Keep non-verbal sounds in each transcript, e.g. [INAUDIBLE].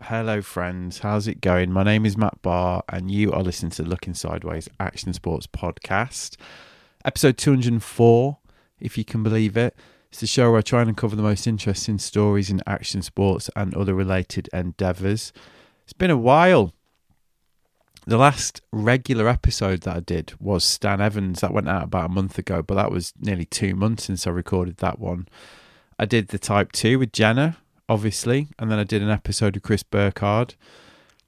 Hello, friends. How's it going? My name is Matt Barr, and you are listening to Looking Sideways Action Sports Podcast, episode 204, if you can believe it. It's the show where I try and uncover the most interesting stories in action sports and other related endeavours. It's been a while. The last regular episode that I did was Stan Evans. That went out about a month ago, but that was nearly two months since I recorded that one. I did the Type 2 with Jenna, obviously, and then I did an episode of Chris Burkard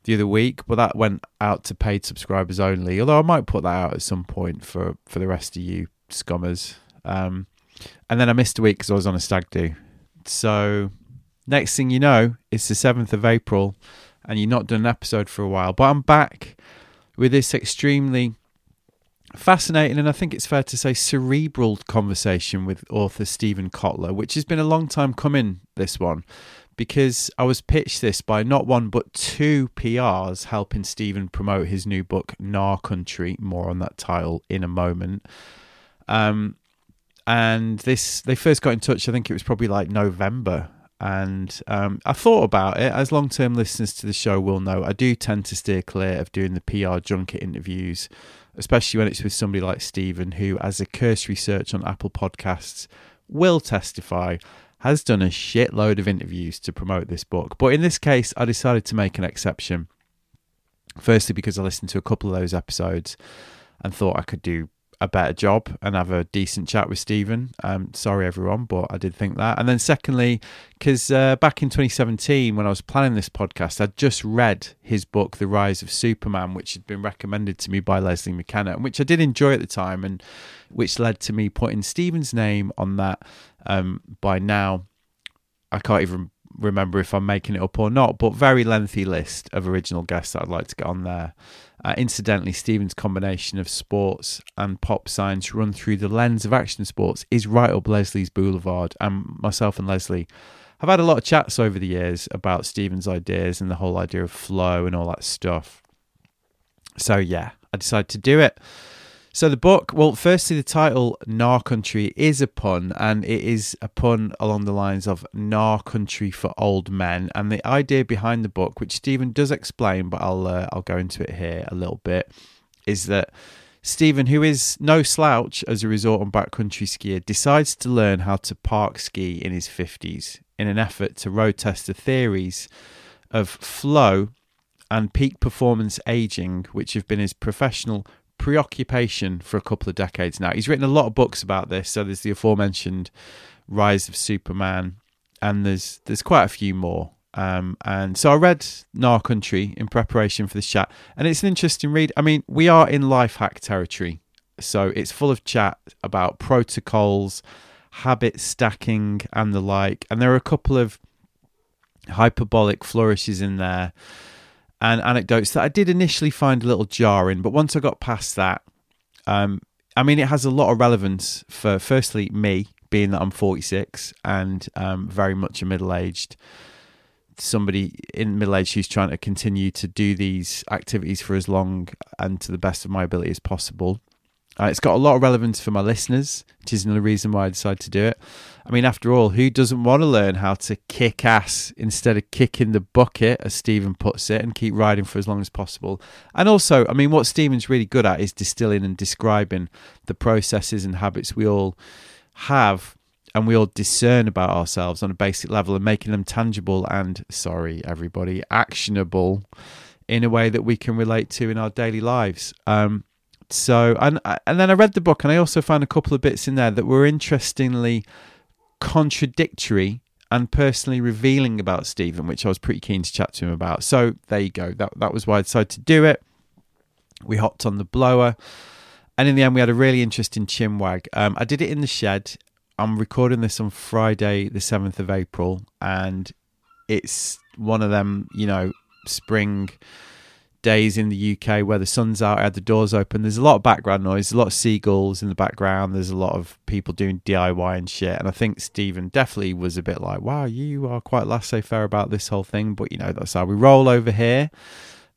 the other week, but that went out to paid subscribers only. Although I might put that out at some point for, for the rest of you scummers. Um, and then I missed a week because I was on a stag do. So next thing you know, it's the 7th of April and you've not done an episode for a while. But I'm back with this extremely fascinating and I think it's fair to say cerebral conversation with author Steven Kotler, which has been a long time coming, this one, because I was pitched this by not one but two PRs helping Steven promote his new book, Gnar Country. More on that title in a moment. Um, and this, they first got in touch, I think it was probably like November and um, I thought about it. As long term listeners to the show will know, I do tend to steer clear of doing the PR junket interviews, especially when it's with somebody like Steven, who, as a cursory search on Apple Podcasts will testify, has done a shitload of interviews to promote this book. But in this case, I decided to make an exception. Firstly, because I listened to a couple of those episodes and thought I could do a better job and have a decent chat with Steven. Um, sorry, everyone, but I did think that. And then, secondly, because uh, back in 2017, when I was planning this podcast, I'd just read his book, The Rise of Superman, which had been recommended to me by Leslie McKenna, and which I did enjoy at the time, and which led to me putting Steven's name on that. Um, by now, I can't even remember if I'm making it up or not, but very lengthy list of original guests that I'd like to get on there. Uh, incidentally, Steven's combination of sports and pop science run through the lens of action sports is right up Leslie's boulevard. And myself and Lesley have had a lot of chats over the years about Steven's ideas and the whole idea of flow and all that stuff. So, yeah, I decided to do it. So the book, well, firstly, the title "Gnar Country" is a pun, and it is a pun along the lines of "Gnar Country for Old Men." And the idea behind the book, which Steven does explain, but I'll uh, I'll go into it here a little bit, is that Steven, who is no slouch as a resort and backcountry skier, decides to learn how to park ski in his fifties in an effort to road test the theories of flow and peak performance aging, which have been his professional preoccupation for a couple of decades now. He's written a lot of books about this. So there's the aforementioned Rise of Superman, and there's there's quite a few more. Um, and so I read Gnar Country in preparation for this chat, and it's an interesting read. I mean, we are in life hack territory, so it's full of chat about protocols, habit stacking, and the like. And there are a couple of hyperbolic flourishes in there and anecdotes that I did initially find a little jarring, but once I got past that, um, I mean, it has a lot of relevance for firstly me, being that I'm 46 and um, very much a middle aged somebody in middle age who's trying to continue to do these activities for as long and to the best of my ability as possible. Uh, it's got a lot of relevance for my listeners, which is another reason why I decided to do it. I mean, after all, who doesn't want to learn how to kick ass instead of kicking the bucket, as Steven puts it, and keep riding for as long as possible? And also, I mean, what Steven's really good at is distilling and describing the processes and habits we all have and we all discern about ourselves on a basic level and making them tangible and, sorry, everybody, actionable in a way that we can relate to in our daily lives. Um, so and and then I read the book and I also found a couple of bits in there that were interestingly contradictory and personally revealing about Steven, which I was pretty keen to chat to him about. So there you go. That that was why I decided to do it. We hopped on the blower, and in the end, we had a really interesting chinwag. Um, I did it in the shed. I'm recording this on Friday, the seventh of April, and it's one of them, you know, spring days in the UK where the sun's out, I had the doors open. There's a lot of background noise, a lot of seagulls in the background. There's a lot of people doing DIY and shit. And I think Steven definitely was a bit like, wow, you are quite laissez faire about this whole thing. But, you know, that's how we roll over here.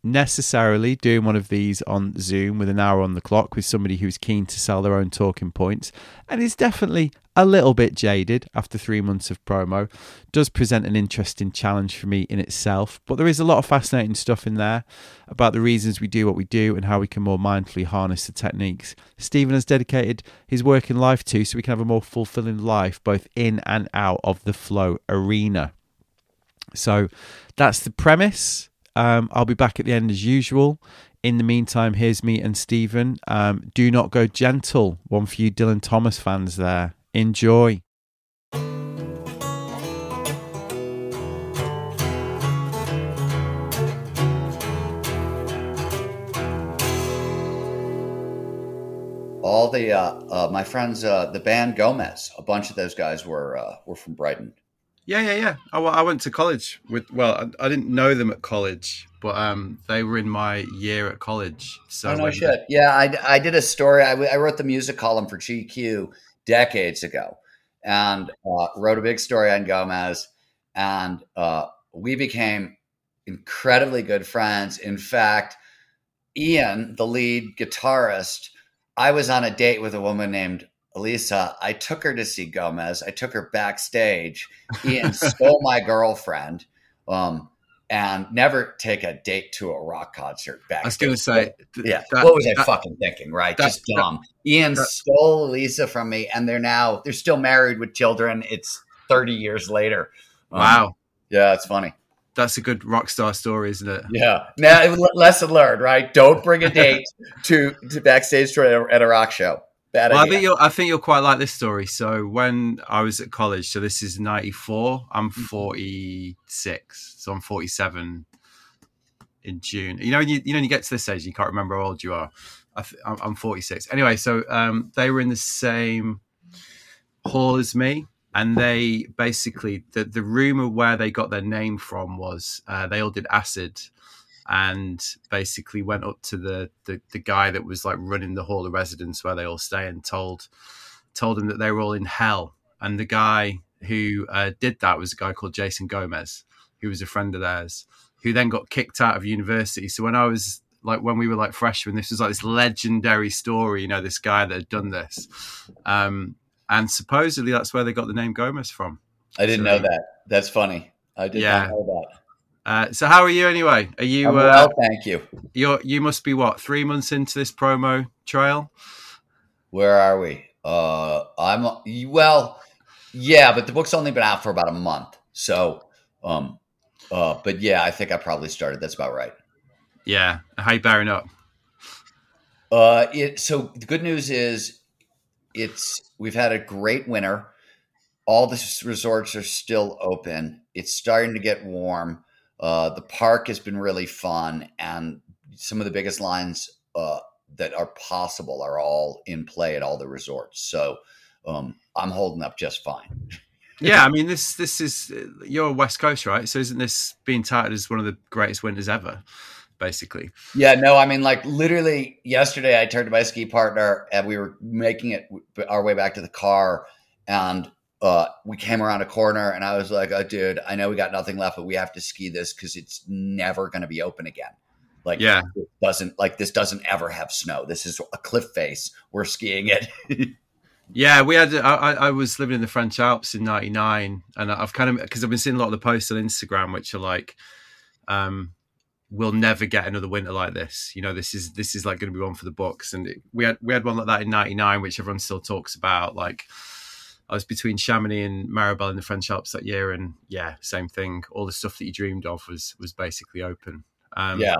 Necessarily doing one of these on Zoom with an hour on the clock with somebody who's keen to sell their own talking points and is definitely a little bit jaded after three months of promo. Does present an interesting challenge for me in itself, but there is a lot of fascinating stuff in there about the reasons we do what we do and how we can more mindfully harness the techniques Steven has dedicated his working life to so we can have a more fulfilling life both in and out of the flow arena. So that's the premise. Um, I'll be back at the end as usual. In the meantime, here's me and Steven. Um, do not go gentle. One for you Dylan Thomas fans there. Enjoy. All the uh, uh, my friends, uh, the band Gomez, a bunch of those guys were uh, were from Brighton. Yeah, yeah, yeah. I, I went to college with. Well, I, I, didn't know them at college, but um, they were in my year at college. So oh, no shit. Yeah, I, I did a story. I, I wrote the music column for GQ decades ago, and uh, wrote a big story on Gomez, and uh, we became incredibly good friends. In fact, Ian, the lead guitarist, I was on a date with a woman named Elisa, I took her to see Gomez. I took her backstage. Ian stole my girlfriend. Um, and never take a date to a rock concert back. I was going to say, yeah. That, what was I fucking thinking? Right, that, just dumb. Ian stole Lisa from me, and they're now they're still married with children. It's thirty years later. Um, wow. Yeah, it's funny. That's a good rock star story, isn't it? Yeah. Now, lesson learned, right? Don't bring a date to to backstage to a, at a rock show. Bad well, I think you'll I think you'll quite like this story. So when I was at college, so this is ninety four. I'm mm-hmm. forty six, so I'm forty seven in June. You know, you, you know, you get to this age, you can't remember how old you are. I am 46. Anyway, so um, they were in the same hall as me, and they basically the the rumor where they got their name from was uh, they all did acid and basically went up to the, the, the guy that was like running the hall of residence where they all stay and told told him that they were all in hell. And the guy who uh, did that was a guy called Jason Gomez, who was a friend of theirs, who then got kicked out of university. So when I was like when we were like freshmen, this was like this legendary story, you know, this guy that had done this. Um, and supposedly that's where they got the name Gomez from. I didn't so, know that. That's funny. I did yeah. not know that. Uh, so how are you anyway? Are you I'm well? Uh, thank you. You you must be what three months into this promo trail. Where are we? Uh, I'm well, yeah, but the book's only been out for about a month. So, um, uh, but yeah, I think I probably started. That's about right. Yeah, how you bearing up? Uh, it so the good news is it's we've had a great winter. All the resorts are still open. It's starting to get warm. Uh, the park has been really fun, and some of the biggest lines uh, that are possible are all in play at all the resorts. So um, I'm holding up just fine. [LAUGHS] yeah, I mean this this is you're West Coast, right? So isn't this being touted as one of the greatest winters ever? Basically. Yeah, no, I mean, like literally yesterday, I turned to my ski partner and we were making it our way back to the car, and uh, we came around a corner and I was like, oh, dude, I know we got nothing left, but we have to ski this because it's never going to be open again. Like, yeah, it doesn't like this doesn't ever have snow. This is a cliff face. We're skiing it. [LAUGHS] yeah, we had. I, I was living in the French Alps in '99, and I've kind of because I've been seeing a lot of the posts on Instagram, which are like, um, "We'll never get another winter like this." You know, this is this is like going to be one for the books. And it, we had we had one like that in '99, which everyone still talks about, like I was between Chamonix and Méribel in the French Alps that year, and yeah, same thing. All the stuff that you dreamed of was was basically open. Um, yeah,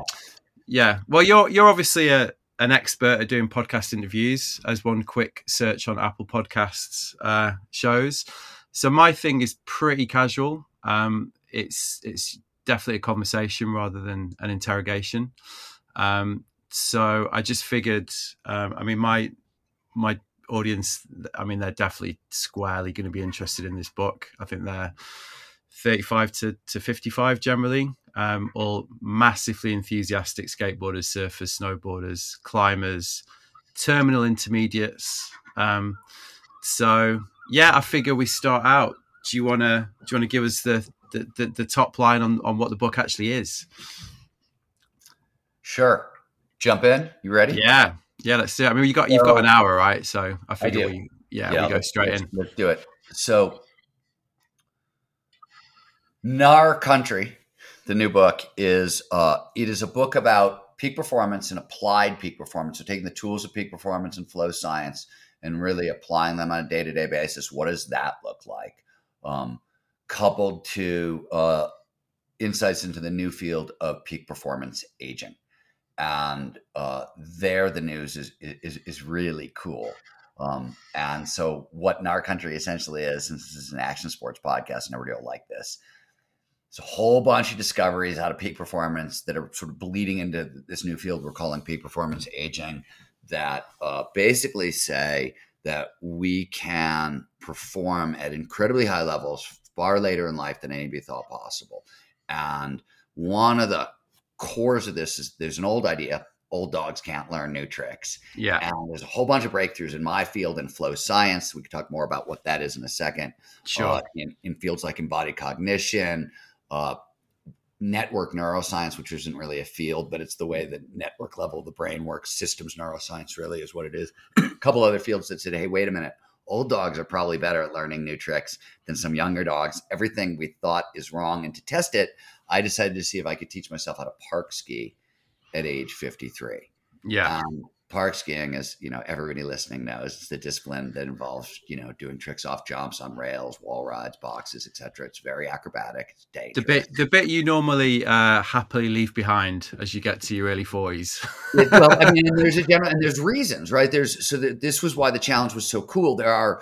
yeah. Well, you're you're obviously a an expert at doing podcast interviews, as one quick search on Apple Podcasts uh, shows. So my thing is pretty casual. Um, it's it's definitely a conversation rather than an interrogation. Um, so I just figured. Um, I mean, my my audience, I mean, they're definitely squarely going to be interested in this book. I think they're 35 to, to 55 generally, um, all massively enthusiastic skateboarders, surfers, snowboarders, climbers, terminal intermediates. Um, so yeah, I figure we start out. Do you want to do you want to give us the, the, the, the top line on, on what the book actually is? Sure. Jump in. You ready? Yeah. Yeah, let's do it. I mean, you got you've got an hour, right? So I figure do. we yeah, we go straight let's, in. Let's do it. So, Gnar Country, the new book is uh, it is a book about peak performance and applied peak performance. So taking the tools of peak performance and flow science and really applying them on a day to day basis. What does that look like? Um, coupled to uh, insights into the new field of peak performance aging. And uh, there, the news is, is, is really cool. Um, and so, what Gnar Country essentially is, since this is an action sports podcast, everybody will like this, it's a whole bunch of discoveries out of peak performance that are sort of bleeding into this new field we're calling peak performance aging that uh, basically say that we can perform at incredibly high levels far later in life than anybody thought possible. And one of the cores of this is there's an old idea old dogs can't learn new tricks. Yeah. And there's a whole bunch of breakthroughs in my field in flow science. We could talk more about what that is in a second. Sure. Uh, in, in fields like embodied cognition, uh, network neuroscience, which isn't really a field, but it's the way that network level of the brain works. Systems neuroscience really is what it is. [CLEARS THROAT] a couple other fields that said, hey, wait a minute. Old dogs are probably better at learning new tricks than some younger dogs. Everything we thought is wrong. And to test it, I decided to see if I could teach myself how to park ski at age 53. Yeah. Um, park skiing, is, you know, everybody listening knows, it's the discipline that involves you know doing tricks off jumps on rails, wall rides, boxes, etc. It's very acrobatic. It's dangerous. The bit, the bit you normally uh, happily leave behind as you get to your early forties. Well, I [LAUGHS] mean, and there's a general, and there's reasons, right? There's so that this was why the challenge was so cool. There are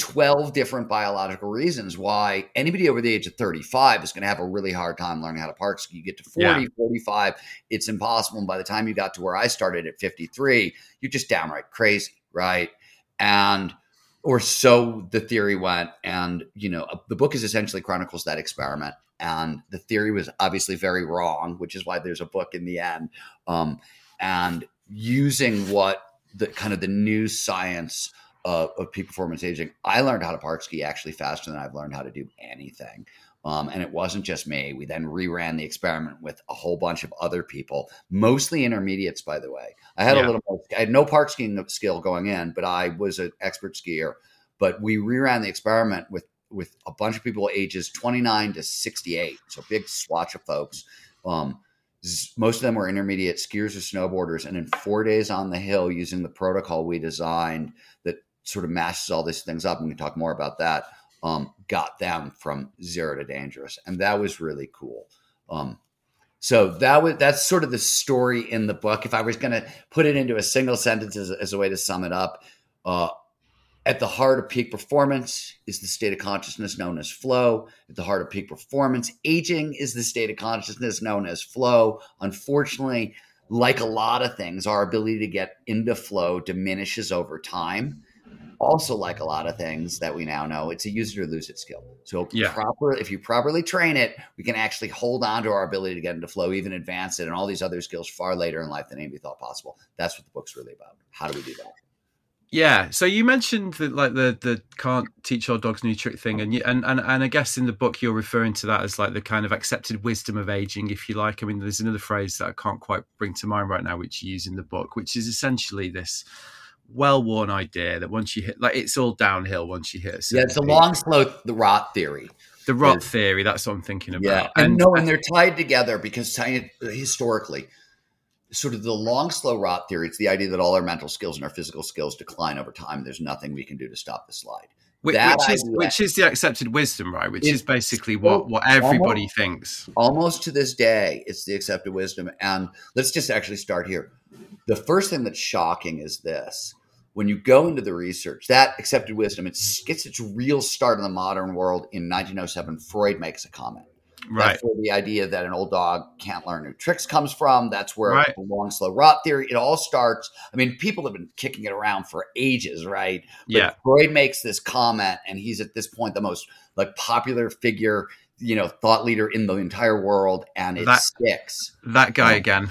12 different biological reasons why anybody over the age of 35 is going to have a really hard time learning how to park. You get to 40, Yeah. 45, it's impossible. And by the time you got to where I started at 53, you're just downright crazy, right? And or so the theory went. And, you know, the book is essentially chronicles that experiment. And the theory was obviously very wrong, which is why there's a book in the end. Um, and using what the kind of the new science uh, of peak performance aging, I learned how to park ski actually faster than I've learned how to do anything. Um, and it wasn't just me. We then reran the experiment with a whole bunch of other people, mostly intermediates, by the way. I had Yeah. a little, more, I had no park skiing skill going in, but I was an expert skier. But we reran the experiment with with a bunch of people ages 29 to 68, so big swatch of folks. Um, z- most of them were intermediate skiers or snowboarders, and in four days on the hill, using the protocol we designed that sort of mashes all these things up, and we can talk more about that. Um, got them from zero to dangerous, and that was really cool. Um, so that was that's sort of the story in the book. If I was going to put it into a single sentence as, as a way to sum it up, uh, at the heart of peak performance is the state of consciousness known as flow. At the heart of peak performance, aging is the state of consciousness known as flow. Unfortunately, like a lot of things, our ability to get into flow diminishes over time. Also, like a lot of things that we now know, it's a use it or lose it skill. So, Yeah. proper if you properly train it, we can actually hold on to our ability to get into flow, even advance it, and all these other skills far later in life than anybody thought possible. That's what the book's really about. How do we do that? Yeah. So you mentioned that, like the the can't teach our dogs new trick thing, and you, and and and I guess in the book you're referring to that as like the kind of accepted wisdom of aging, if you like. I mean, there's another phrase that I can't quite bring to mind right now, which you use in the book, which is essentially this well-worn idea that once you hit, like, it's all downhill once you hit. Yeah, it's a long, slow, the rot theory. the rot is- theory. That's what I'm thinking about. Yeah, and, no, and they're tied together because historically, sort of the long, slow rot theory. It's the idea that all our mental skills and our physical skills decline over time. There's nothing we can do to stop the slide. which, which is idea- which is the accepted wisdom, right? Which is basically what what almost- everybody thinks. Almost to this day, it's the accepted wisdom. And let's just actually start here. The first thing that's shocking is this. When you go into the research, that accepted wisdom, it gets its real start in the modern world in 1907. Freud makes a comment. Right. That's where the idea that an old dog can't learn new tricks comes from. That's where Right. the long, slow rot theory, it all starts. I mean, people have been kicking it around for ages, right? But Yeah. Freud makes this comment, and he's at this point the most like popular figure, you know, thought leader in the entire world, and it That- sticks. That guy Yeah. again.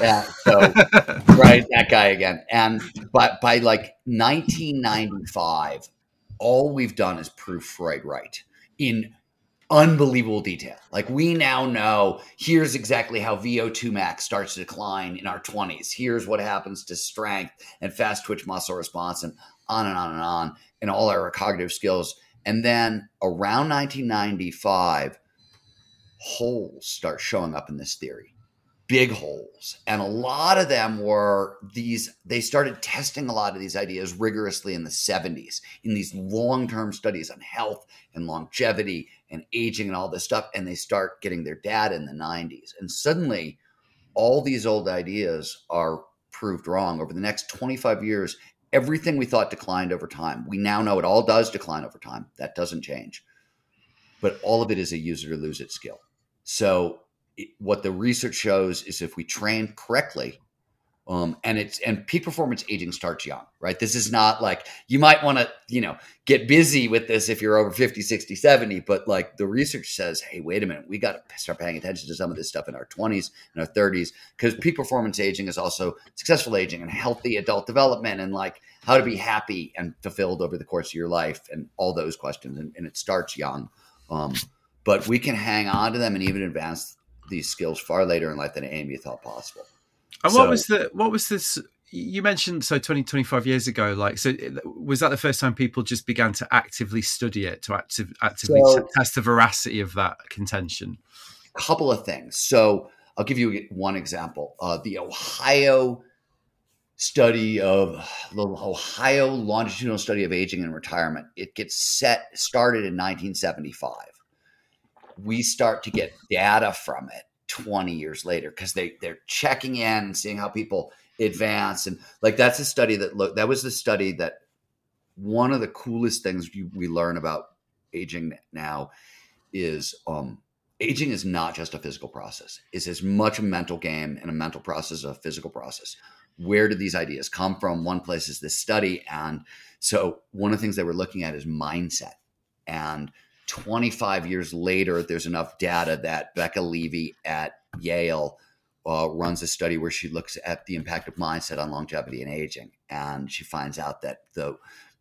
Yeah, so [LAUGHS] right, that guy again. And but by like 1995, all we've done is prove Freud right in unbelievable detail. Like we now know here's exactly how VO2 max starts to decline in our 20s. Here's what happens to strength and fast twitch muscle response and on and on and on and all our cognitive skills. And then around 1995, holes start showing up in this theory big holes. And a lot of them were these, they started testing a lot of these ideas rigorously in the 70s in these long term studies on health and longevity and aging and all this stuff. And they start getting their data in the 90s. And suddenly, all these old ideas are proved wrong. Over the next 25 years, everything we thought declined over time. We now know it all does decline over time. That doesn't change. But all of it is a user to lose it skill. So what the research shows is if we train correctly, um, and it's and peak performance aging starts young, right? This is not like you might want to, you know, get busy with this if you're over 50, 60, 70, but like the research says, hey, wait a minute, we got to start paying attention to some of this stuff in our 20s and our 30s because peak performance aging is also successful aging and healthy adult development and like how to be happy and fulfilled over the course of your life and all those questions. And, and it starts young. Um, but we can hang on to them and even advance these skills far later in life than any thought possible. And so, what was the what was this? You mentioned so 20, 25 years ago. Like, so was that the first time people just began to actively study it to active, actively so, test the veracity of that contention? A couple of things. So I'll give you one example. Uh, the Ohio study of the Ohio longitudinal study of aging and retirement. It gets set started in 1975 we start to get data from it 20 years later because they they're checking in and seeing how people advance and like that's a study that look that was the study that one of the coolest things we, we learn about aging now is um aging is not just a physical process. It's as much a mental game and a mental process as a physical process. Where did these ideas come from? One place is this study and so one of the things they were looking at is mindset. And 25 years later, there's enough data that Becca Levy at Yale uh, runs a study where she looks at the impact of mindset on longevity and aging. And she finds out that the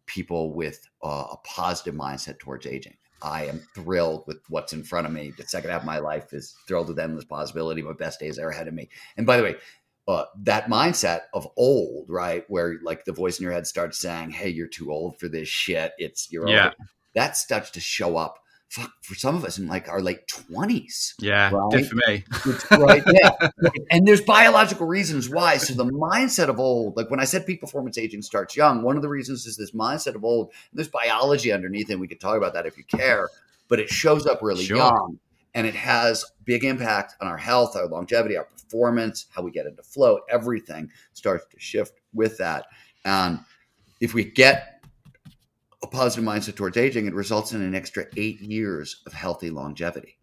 people with uh, a positive mindset towards aging, I am thrilled with what's in front of me. The second half of my life is thrilled with endless possibility. My best days are ahead of me. And by the way, uh, that mindset of old, right, where like the voice in your head starts saying, "Hey, you're too old for this shit. It's you're yeah. That starts to show up fuck, for some of us in like our late twenties. Yeah, right? good for me. right, [LAUGHS] yeah. and there's biological reasons why. So the mindset of old, like when I said peak performance aging starts young, one of the reasons is this mindset of old. there's biology underneath, and we could talk about that if you care. But it shows up really sure. young, and it has big impact on our health, our longevity, our performance, how we get into flow. Everything starts to shift with that. And if we get a positive mindset towards aging, it results in an extra eight years of healthy longevity,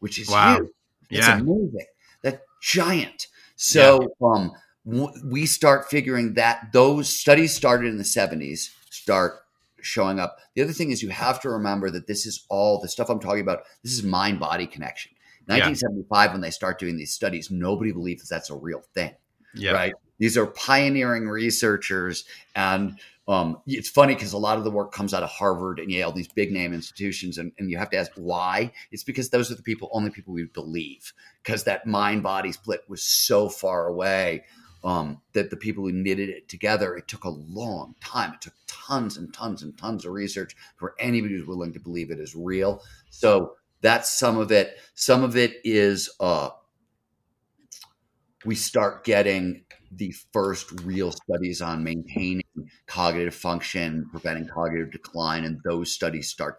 which is wow. huge. It's yeah. amazing. That giant. So yeah. um, w- we start figuring that those studies started in the 70s start showing up. The other thing is you have to remember that this is all the stuff I'm talking about. This is mind body connection. 1975, yeah. when they start doing these studies, nobody believes that's a real thing. Yeah. Right. These are pioneering researchers and um, it's funny because a lot of the work comes out of Harvard and Yale, these big name institutions, and, and you have to ask why. It's because those are the people, only people we believe, because that mind body split was so far away um, that the people who knitted it together, it took a long time. It took tons and tons and tons of research for anybody who's willing to believe it is real. So that's some of it. Some of it is uh, we start getting the first real studies on maintaining cognitive function, preventing cognitive decline, and those studies start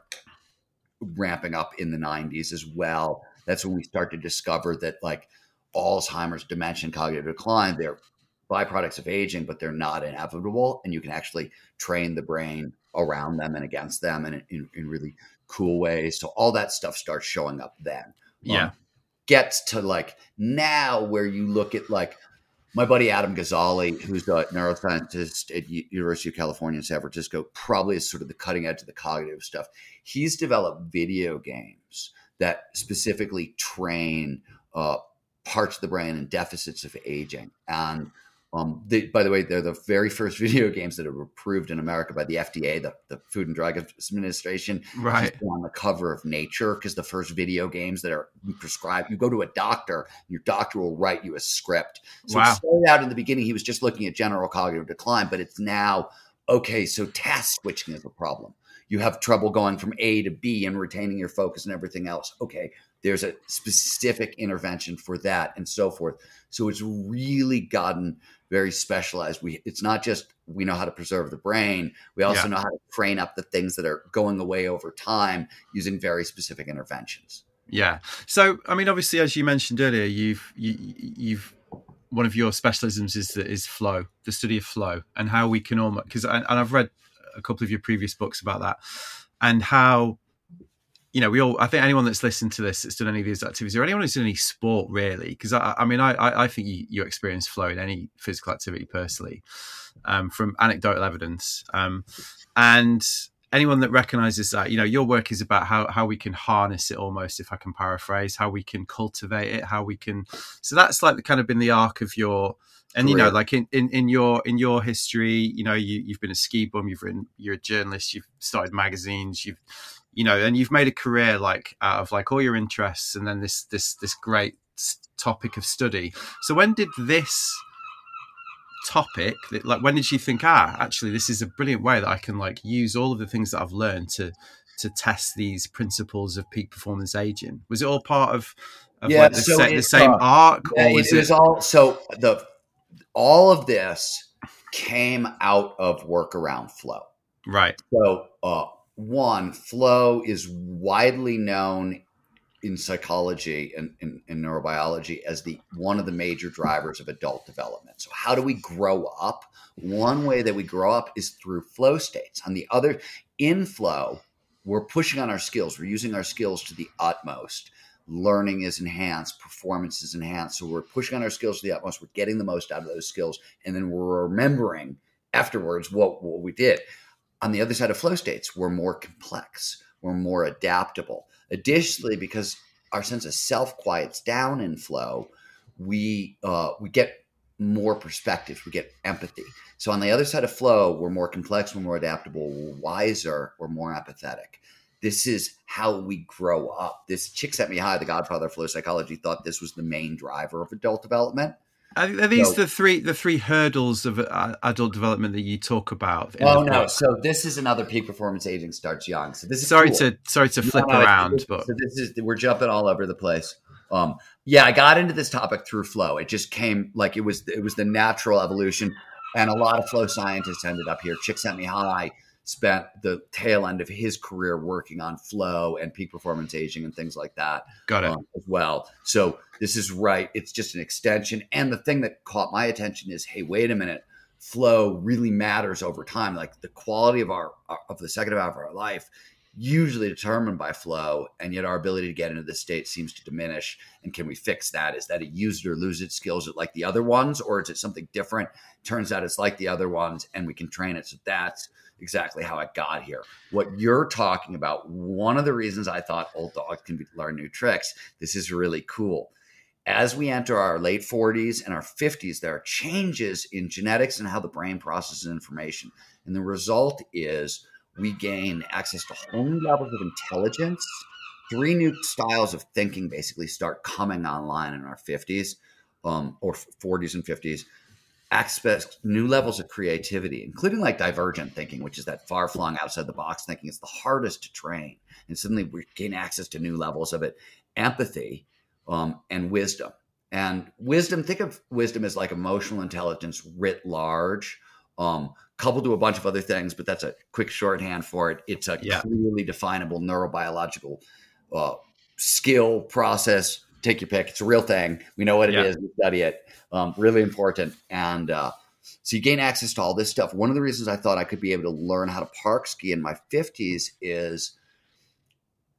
ramping up in the 90s as well. That's when we start to discover that like Alzheimer's, dementia, and cognitive decline, they're byproducts of aging, but they're not inevitable. And you can actually train the brain around them and against them in, in, in really cool ways. So all that stuff starts showing up then. Yeah. Um, gets to like now where you look at like my buddy Adam Gazzaley, who's a neuroscientist at University of California in San Francisco, probably is sort of the cutting edge of the cognitive stuff. He's developed video games that specifically train uh, parts of the brain and deficits of aging. And Um, they, by the way, they're the very first [LAUGHS] video games that are approved in America by the FDA, the, the Food and Drug Administration. Right. On the cover of Nature, because the first video games that are prescribed, you go to a doctor, your doctor will write you a script. So wow. it started out in the beginning, he was just looking at general cognitive decline, but it's now okay. So task switching is a problem. You have trouble going from A to B and retaining your focus and everything else. Okay, there's a specific intervention for that and so forth. So it's really gotten very specialized. We it's not just we know how to preserve the brain. We also yeah. know how to train up the things that are going away over time using very specific interventions. Yeah. So I mean, obviously, as you mentioned earlier, you've you, you've one of your specialisms is is flow, the study of flow, and how we can almost because and I've read a couple of your previous books about that and how you know, we all, I think anyone that's listened to this, that's done any of these activities, or anyone who's done any sport really, because I, I mean, I, I think you, you experience flow in any physical activity personally, um, from anecdotal evidence. Um, and anyone that recognizes that, you know, your work is about how, how we can harness it almost, if I can paraphrase, how we can cultivate it, how we can, so that's like the kind of been the arc of your, and Career. you know, like in, in, in your in your history, you know, you, you've been a ski bum, you've written, you're a journalist, you've started magazines, you've you know, and you've made a career like out of like all your interests, and then this this this great topic of study. So when did this topic like when did you think ah actually this is a brilliant way that i can like use all of the things that i've learned to to test these principles of peak performance aging was it all part of, of yeah, like the, so the same uh, arc or was it was all so the all of this came out of work around flow. Right. So uh one, flow is widely known in psychology and in, neurobiology as the one of the major drivers of adult development. So how do we grow up? One way that we grow up is through flow states. On the other, in flow, we're pushing on our skills. We're using our skills to the utmost. Learning is enhanced, performance is enhanced. So we're pushing on our skills to the utmost. We're getting the most out of those skills, and then we're remembering afterwards what, what we did on the other side of flow states, we're more complex, we're more adaptable. Additionally, because our sense of self quiets down in flow, we uh, we get more perspective, we get empathy. So on the other side of flow, we're more complex, we're more adaptable, we're wiser, we're more empathetic. This is how we grow up. This Csikszentmihalyi, the godfather of flow psychology, thought this was the main driver of adult development. Are these so, the three the three hurdles of uh, adult development that you talk about? oh no! So this is another peak performance aging starts young. So this is sorry cool. to sorry to flip no, around, but so this is we're jumping all over the place. Um, yeah, I got into this topic through flow. It just came like it was it was the natural evolution, and a lot of flow scientists ended up here. Csikszentmihalyi spent the tail end of his career working on flow and peak performance aging and things like that. Got it um, as well. So this is right. It's just an extension. And the thing that caught my attention is, hey, wait a minute. Flow really matters over time. Like the quality of our of the second half of our life usually determined by flow, and yet our ability to get into this state seems to diminish. And can we fix that? Is that a use it or lose it skill? Is it like the other ones, or is it something different? Turns out it's like the other ones, and we can train it. So that's exactly how I got here. What you're talking about, one of the reasons I thought old dogs can learn new tricks, this is really cool. As we enter our late 40s and our 50s, there are changes in genetics and how the brain processes information. And the result is we gain access to whole new levels of intelligence. Three new styles of thinking basically start coming online in our 50s um, or 40s and 50s access new levels of creativity, including like divergent thinking, which is that far flung outside the box thinking. It's the hardest to train. And suddenly we gain access to new levels of it. Empathy um, and wisdom. And wisdom, think of wisdom as like emotional intelligence writ large, um, coupled to a bunch of other things, but that's a quick shorthand for it. It's a yeah. clearly definable neurobiological uh, skill, process, take your pick. It's a real thing. We know what it yeah. is. We study it. Um, really important. And uh, so you gain access to all this stuff. One of the reasons I thought I could be able to learn how to park ski in my 50s is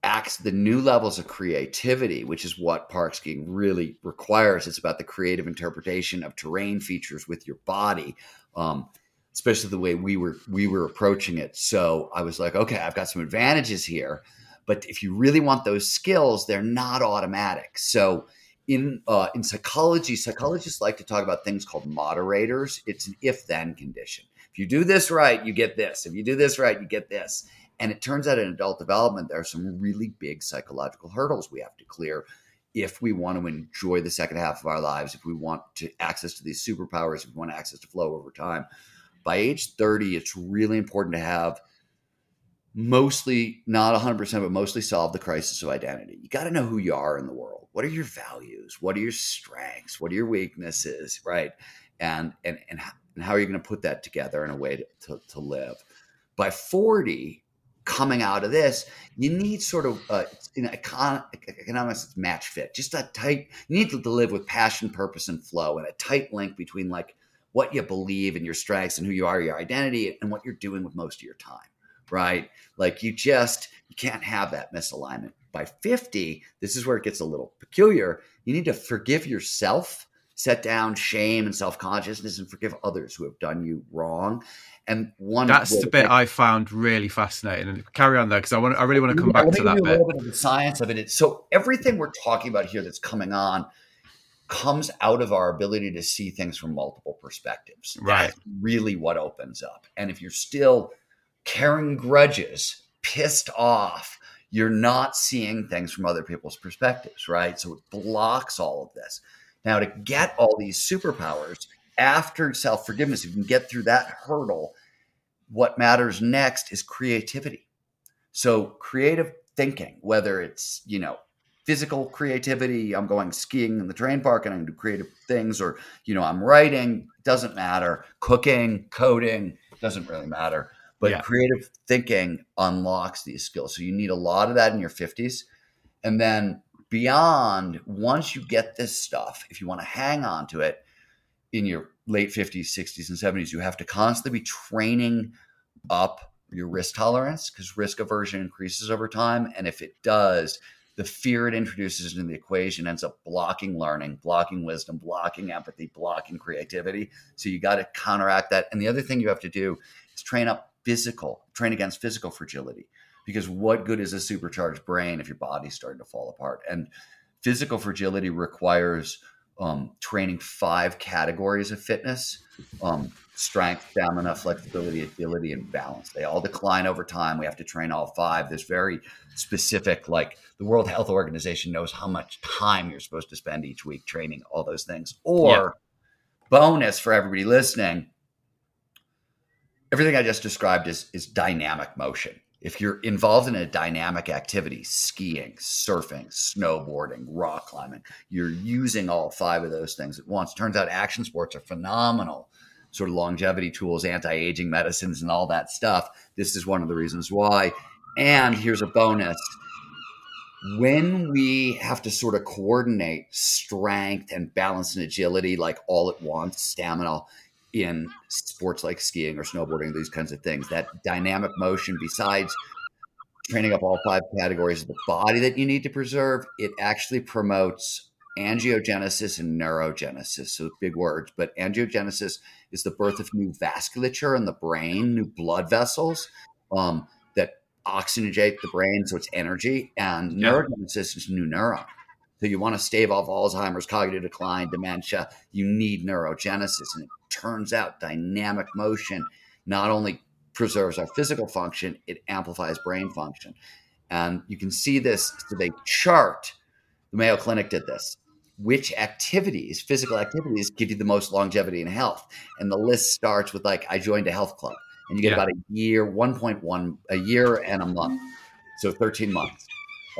acts the new levels of creativity, which is what park skiing really requires. It's about the creative interpretation of terrain features with your body. Um, especially the way we were we were approaching it. So I was like, okay, I've got some advantages here, but if you really want those skills, they're not automatic. So in uh, in psychology, psychologists like to talk about things called moderators. It's an if then condition. If you do this right, you get this. If you do this right, you get this. And it turns out in adult development, there are some really big psychological hurdles we have to clear if we want to enjoy the second half of our lives, if we want to access to these superpowers, if we want access to flow over time. By age 30, it's really important to have mostly not 100% but mostly solve the crisis of identity. You got to know who you are in the world. What are your values? What are your strengths? What are your weaknesses? Right? And and and how, and how are you going to put that together in a way to, to, to, live? By 40 coming out of this you need sort of uh, in econ- economics match fit just a tight you need to live with passion purpose and flow and a tight link between like what you believe and your strengths and who you are your identity and what you're doing with most of your time right? Like you just you can't have that misalignment. By 50, this is where it gets a little peculiar. You need to forgive yourself, set down shame and self-consciousness and forgive others who have done you wrong. And one That's the bit I found really fascinating. And carry on there because I want I really want to come back to that bit. A little bit of the science of it. So everything we're talking about here that's coming on comes out of our ability to see things from multiple perspectives. Right. That's really what opens up. And if you're still carrying grudges, pissed off, you're not seeing things from other people's perspectives, right? So it blocks all of this. Now, to get all these superpowers after self forgiveness, you can get through that hurdle, what matters next is creativity. So, creative thinking, whether it's, you know, physical creativity, I'm going skiing in the terrain park and I do creative things, or, you know, I'm writing, doesn't matter, cooking, coding, doesn't really matter but yeah. creative thinking unlocks these skills. So you need a lot of that in your 50s. And then beyond, once you get this stuff, if you want to hang on to it in your late 50s, 60s, and 70s, you have to constantly be training up your risk tolerance because risk aversion increases over time. And if it does, the fear it introduces into the equation ends up blocking learning, blocking wisdom, blocking empathy, blocking creativity. So you got to counteract that. And the other thing you have to do is train up physical, train against physical fragility. Because what good is a supercharged brain if your body's starting to fall apart? And physical fragility requires um, training five categories of fitness um, strength, stamina, flexibility, agility, and balance. They all decline over time. We have to train all five. There's very specific, like the World Health Organization knows how much time you're supposed to spend each week training all those things. Or, yeah. bonus for everybody listening, everything I just described is is dynamic motion. If you're involved in a dynamic activity, skiing, surfing, snowboarding, rock climbing, you're using all five of those things at once. Turns out action sports are phenomenal sort of longevity tools, anti-aging medicines and all that stuff. This is one of the reasons why. And here's a bonus. When we have to sort of coordinate strength and balance and agility like all at once, stamina, in sports like skiing or snowboarding, these kinds of things. That dynamic motion, besides training up all five categories of the body that you need to preserve, it actually promotes angiogenesis and neurogenesis. So big words, but angiogenesis is the birth of new vasculature in the brain, new blood vessels um, that oxygenate the brain, so it's energy. And neurogenesis is new neuron. So you want to stave off Alzheimer's, cognitive decline, dementia. You need neurogenesis, and it turns out dynamic motion not only preserves our physical function, it amplifies brain function. And you can see this. So they chart. The Mayo Clinic did this. Which activities, physical activities, give you the most longevity and health? And the list starts with like, I joined a health club, and you get yeah. about a year, one point one, a year and a month, so thirteen months.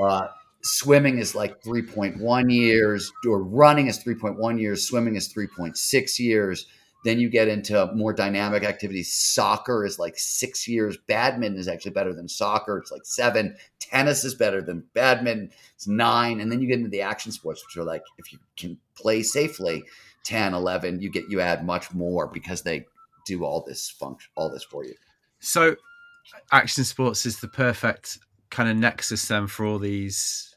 Uh, swimming is like 3.1 years or running is 3.1 years swimming is 3.6 years. Then you get into more dynamic activities. Soccer is like six years. Badminton is actually better than soccer. It's like seven. Tennis is better than badminton. It's nine. And then you get into the action sports which are like if you can play safely 10 11 you get you add much more because they do all this function all this for you. So action sports is the perfect kind of nexus then for all these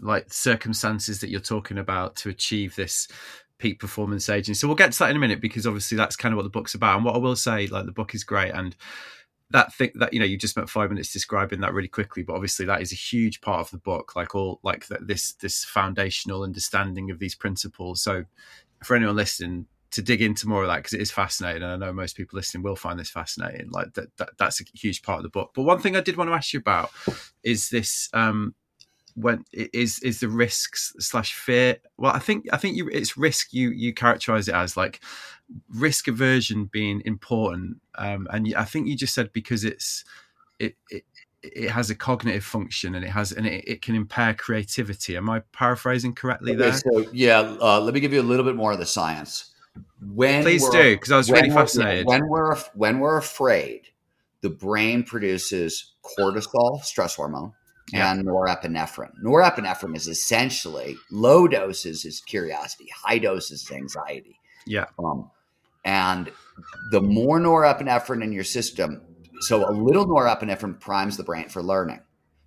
like circumstances that you're talking about to achieve this peak performance aging. So we'll get to that in a minute because obviously that's kind of what the book's about. And what I will say, like the book is great and that thing that you know you just spent five minutes describing that really quickly but obviously that is a huge part of the book like all like the, this this foundational understanding of these principles so for anyone listening to dig into more of that because it is fascinating and i know most people listening will find this fascinating like that, that that's a huge part of the book but one thing i did want to ask you about is this um when is is the risks slash fear. Well i think i think you it's risk you you characterize it as like risk aversion being important. Um and i think you just said because it's it, it it has a cognitive function and it has and it, it can impair creativity. Am i paraphrasing correctly Okay, there? so yeah, uh, let me give you a little bit more of the science. When please do because i was really fascinated. When we're when we're afraid, the brain produces cortisol, stress hormone, Yeah. and norepinephrine. Norepinephrine is essentially low doses is curiosity, high doses is anxiety. yeah Um, and the more norepinephrine in your system, so a little norepinephrine primes the brain for learning.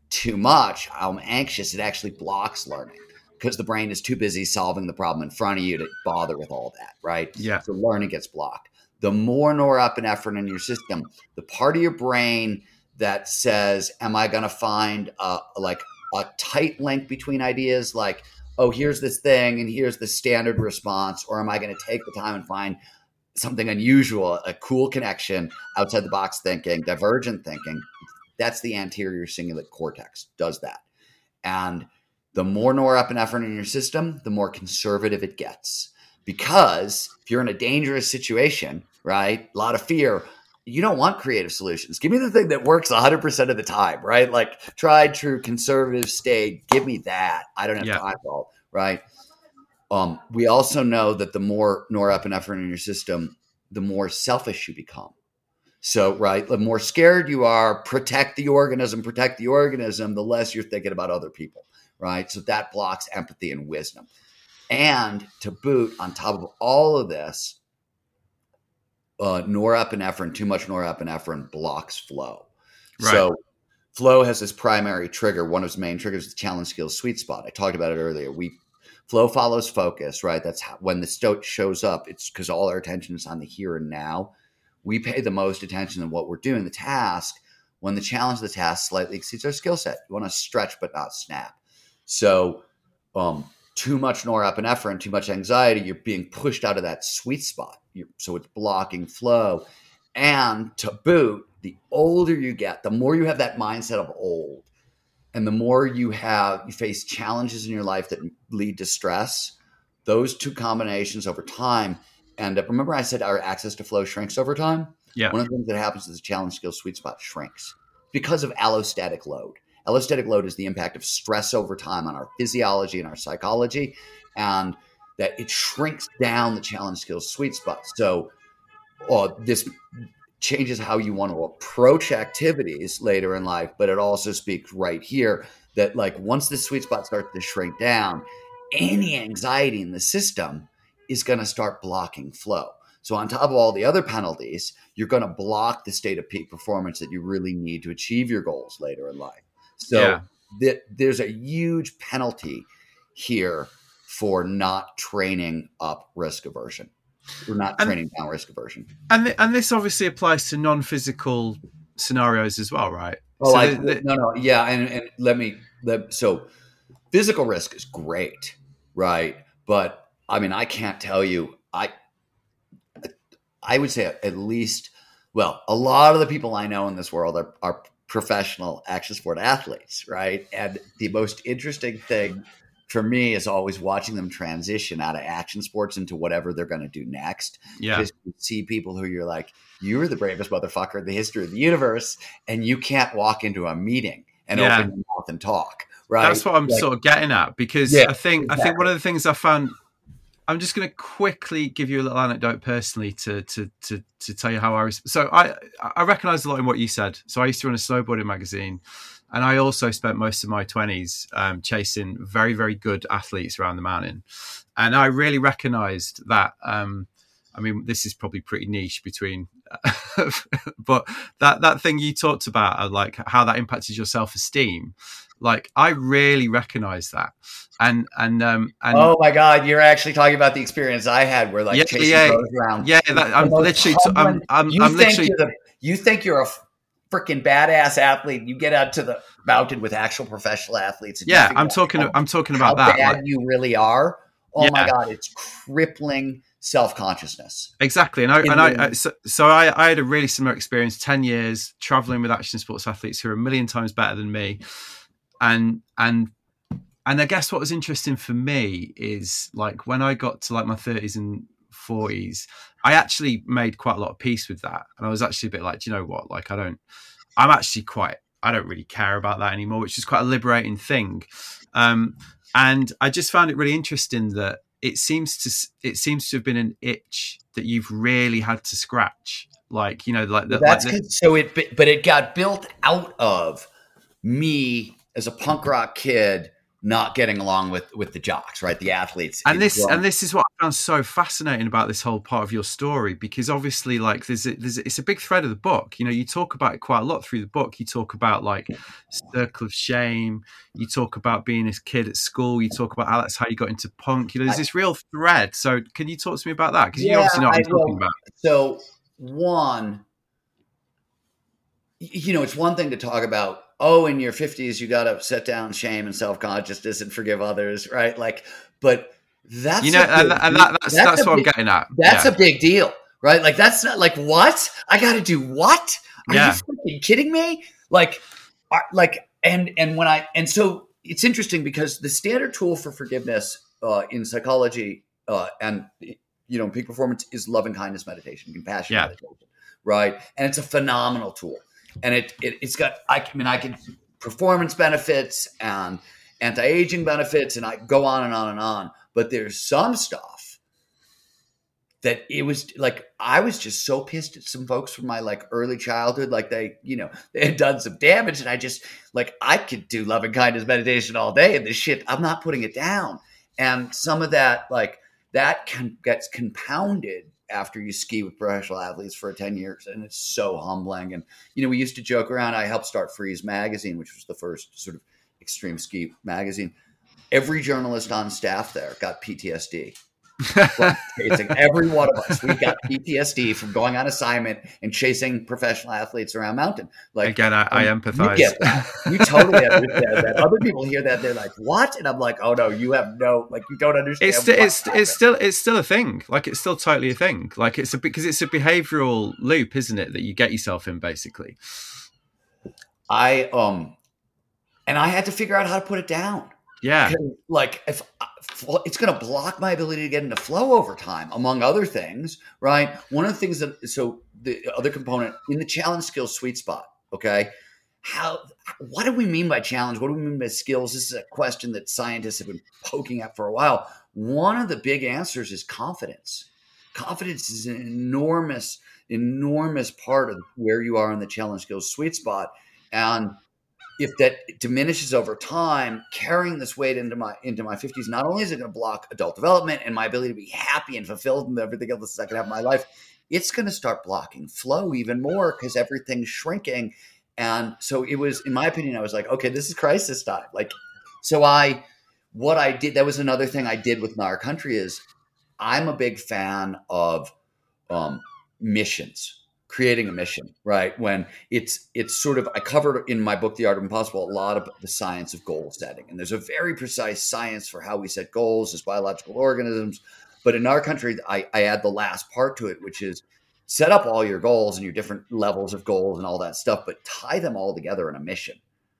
Too much, I'm anxious, it actually blocks learning because the brain is too busy solving the problem in front of you to bother with all that, right? Yeah. So learning gets blocked. The more norepinephrine in your system, the part of your brain that says, "Am I going to find a, like a tight link between ideas, like oh, here's this thing and here's the standard response, or am I going to take the time and find something unusual, a cool connection, outside the box thinking, divergent thinking?" That's the anterior cingulate cortex does that, and the more norepinephrine in your system, the more conservative it gets. Because if you're in a dangerous situation, right, a lot of fear, you don't want creative solutions. Give me the thing that works 100% of the time, right? Like tried, true, conservative, stay. Give me that. I don't have Yeah. time for all, right? Um, we also know that the more norepinephrine in your system, the more selfish you become. So, right, the more scared you are, protect the organism, protect the organism, the less you're thinking about other people, right? So that blocks empathy and wisdom. And to boot, on top of all of this, uh, norepinephrine, too much norepinephrine blocks flow. Right. So flow has this primary trigger. One of its main triggers is the challenge skills sweet spot. I talked about it earlier. We flow follows focus, right? That's how, when the stoat shows up. It's because all our attention is on the here and now. We pay the most attention to what we're doing, the task. When the challenge of the task slightly exceeds our skill set, you want to stretch but not snap. So, um, too much norepinephrine, too much anxiety, you're being pushed out of that sweet spot. You're, so it's blocking flow. And to boot, the older you get, the more you have that mindset of old, and the more you have you face challenges in your life that lead to stress. Those two combinations over time end up. Remember, I said our access to flow shrinks over time. Yeah. One of the things that happens is the challenge skill sweet spot shrinks because of allostatic load. Allostatic load is the impact of stress over time on our physiology and our psychology, and that it shrinks down the challenge skills sweet spot. So, uh, this changes how you want to approach activities later in life, but it also speaks right here that like once the sweet spot starts to shrink down, any anxiety in the system is going to start blocking flow. So on top of all the other penalties, you're going to block the state of peak performance that you really need to achieve your goals later in life. So Yeah. that there's a huge penalty here for not training up risk aversion. We're not And- training down risk aversion. and th- and this obviously applies to non-physical scenarios as well, right? Oh, So I, the- the- no, no, yeah, and, and let me let so physical risk is great, right? But I mean, I can't tell you. I I would say at least, well, a lot of the people I know in this world are, are professional action sport athletes, right? And the most interesting thing for me is always watching them transition out of action sports into whatever they're going to do next yeah, just see people who you're like, you're the bravest motherfucker in the history of the universe, and you can't walk into a meeting and Yeah. open your mouth and talk. Right? that's what I'm Like, sort of getting at because Yeah, I think I think one of the things I found. I'm just going to quickly give you a little anecdote personally to to to to tell you how I was. So I I recognise a lot in what you said. So I used to run a snowboarding magazine, and I also spent most of my 20s um, chasing very very good athletes around the mountain, and I really recognised that. Um, I mean, this is probably pretty niche between, [LAUGHS] but that that thing you talked about, uh, like how that impacted your self esteem, like I really recognise that, and and um and oh my god, you're actually talking about the experience I had where like Yeah, chasing yeah, around. yeah, that, I'm The literally, t- I'm I'm, you I'm think literally, you're the, you think you're a freaking badass athlete. You get out to the mountain with actual professional athletes. yeah, I'm talking. I'm talking about that. Bad like, you really are. Oh yeah. my god, it's crippling self consciousness. Exactly, and I and I, I so, so I, I had a really similar experience. Ten years traveling with action sports athletes who are a million times better than me, and and and I guess what was interesting for me is like when I got to like my 30s and 40s, I actually made quite a lot of peace with that. And I was actually a bit like, you know what? Like, I don't, I'm actually quite, I don't really care about that anymore, which is quite a liberating thing. Um, and I just found it really interesting that it seems to, it seems to have been an itch that you've really had to scratch. Like, you know, like the, that's like the, so it, but it got built out of me as a punk rock kid not getting along with with the jocks, right? The athletes. And this and this is what I found so fascinating about this whole part of your story because obviously, like, there's a, there's a, it's a big thread of the book. You know, you talk about it quite a lot through the book. You talk about like circle of shame. You talk about being a kid at school. You talk about Alex how you got into punk. You know, there's this real thread. So, can you talk to me about that? Because yeah, you obviously know what I'm talking about. So, one, you know, it's one thing to talk about oh, in your 50s, you got to set down shame and self consciousness and forgive others, right? Like, but that's you know, and, and that, that's, that's, that's what big, I'm getting at. That's yeah. a big deal, right? Like, that's not like what I got to do. What are yeah. you kidding me? Like, like, and and when I and so it's interesting because the standard tool for forgiveness uh, in psychology uh, and you know peak performance is love and kindness meditation, compassion yeah. meditation, right? And it's a phenomenal tool and it, it has got I mean I can performance benefits and anti-aging benefits and I go on and on and on. But there's some stuff that it was like I was just so pissed at some folks from my like early childhood, like they, you know, they had done some damage, and I just like I could do love and kindness meditation all day, and this shit I'm not putting it down. And some of that, like that, can gets compounded after you ski with professional athletes for 10 years and it's so humbling. And you know we used to joke around i helped start freeze magazine which was the first sort of extreme ski magazine. Every journalist on staff there got ptsd every one of us, we got PTSD from going on assignment and chasing professional athletes around mountain. Like again, I, I empathize. You, you totally understand that. Other people hear that, they're like, "What?" And I'm like, "Oh no, you have no like, you don't understand." It's st- it's it's still it's still a thing. Like it's still totally a thing. Like it's a because it's a behavioral loop, isn't it? That you get yourself in, basically. I um, and I had to figure out how to put it down. Yeah. Like if it's going to block my ability to get into flow over time, among other things, right? One of the things that so the other component in the challenge skills sweet spot, okay? How what do we mean by challenge? What do we mean by skills? This is a question that scientists have been poking at for a while. One of the big answers is confidence. Confidence is an enormous, enormous part of where you are in the challenge skills sweet spot. And if that diminishes over time, carrying this weight into my into my 50s, not only is it going to block adult development and my ability to be happy and fulfilled and everything else I can have my life, it's going to start blocking flow even more because everything's shrinking. And so it was, in my opinion, I was like, okay, this is crisis time. Like, so I, what I did, that was another thing I did with Gnar Country is I'm a big fan of um, missions creating a mission right? When it's it's sort of i covered in my book the art of impossible a lot of the science of goal setting. And there's a very precise science for how we set goals as biological organisms. But in Gnar Country i, I add the last part to it which is set up all your goals and your different levels of goals and all that stuff but tie them all together in a mission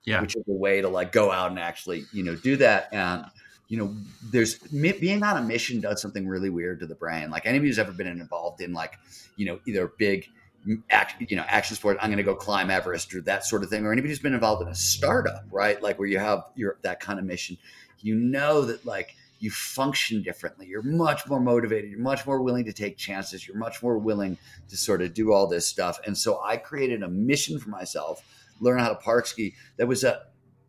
yeah. which is a way to like go out and actually you know do that. And you know there's being on a mission does something really weird to the brain. Like anybody who's ever been involved in like you know either big you know, action sport. I'm going to go climb Everest or that sort of thing. Or anybody who's been involved in a startup, right? Like where you have your that kind of mission, you know that like you function differently. You're much more motivated. You're much more willing to take chances. You're much more willing to sort of do all this stuff. And so I created a mission for myself, learn how to park ski. That was a,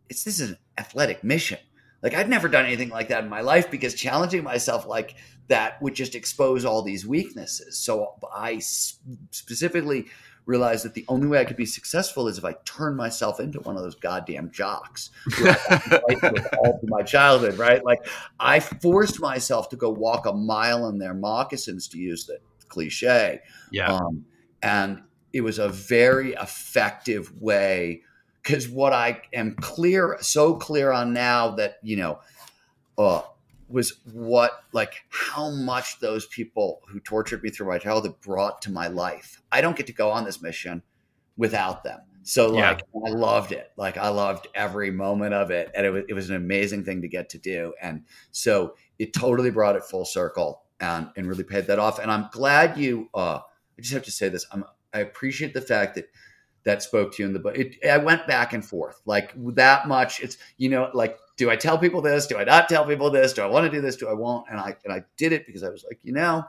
it's this is an athletic mission. Like I'd never done anything like that in my life because challenging myself like that would just expose all these weaknesses. So I specifically realized that the only way I could be successful is if I turn myself into one of those goddamn jocks all through my childhood, right? Like I forced myself to go walk a mile in their moccasins, to use the cliche. Yeah. Um, and it was a very effective way because what I am clear, so clear on now that you know, uh, was what like how much those people who tortured me through my childhood brought to my life. I don't get to go on this mission without them. So like yeah. I loved it. Like I loved every moment of it, and it was it was an amazing thing to get to do. And so it totally brought it full circle and and really paid that off. And I'm glad you. uh I just have to say this. I'm I appreciate the fact that that spoke to you in the book. It, I went back and forth like that much. It's you know like do I tell people this? Do I not tell people this? Do I want to do this? Do I won't? And I and I did it because I was like you know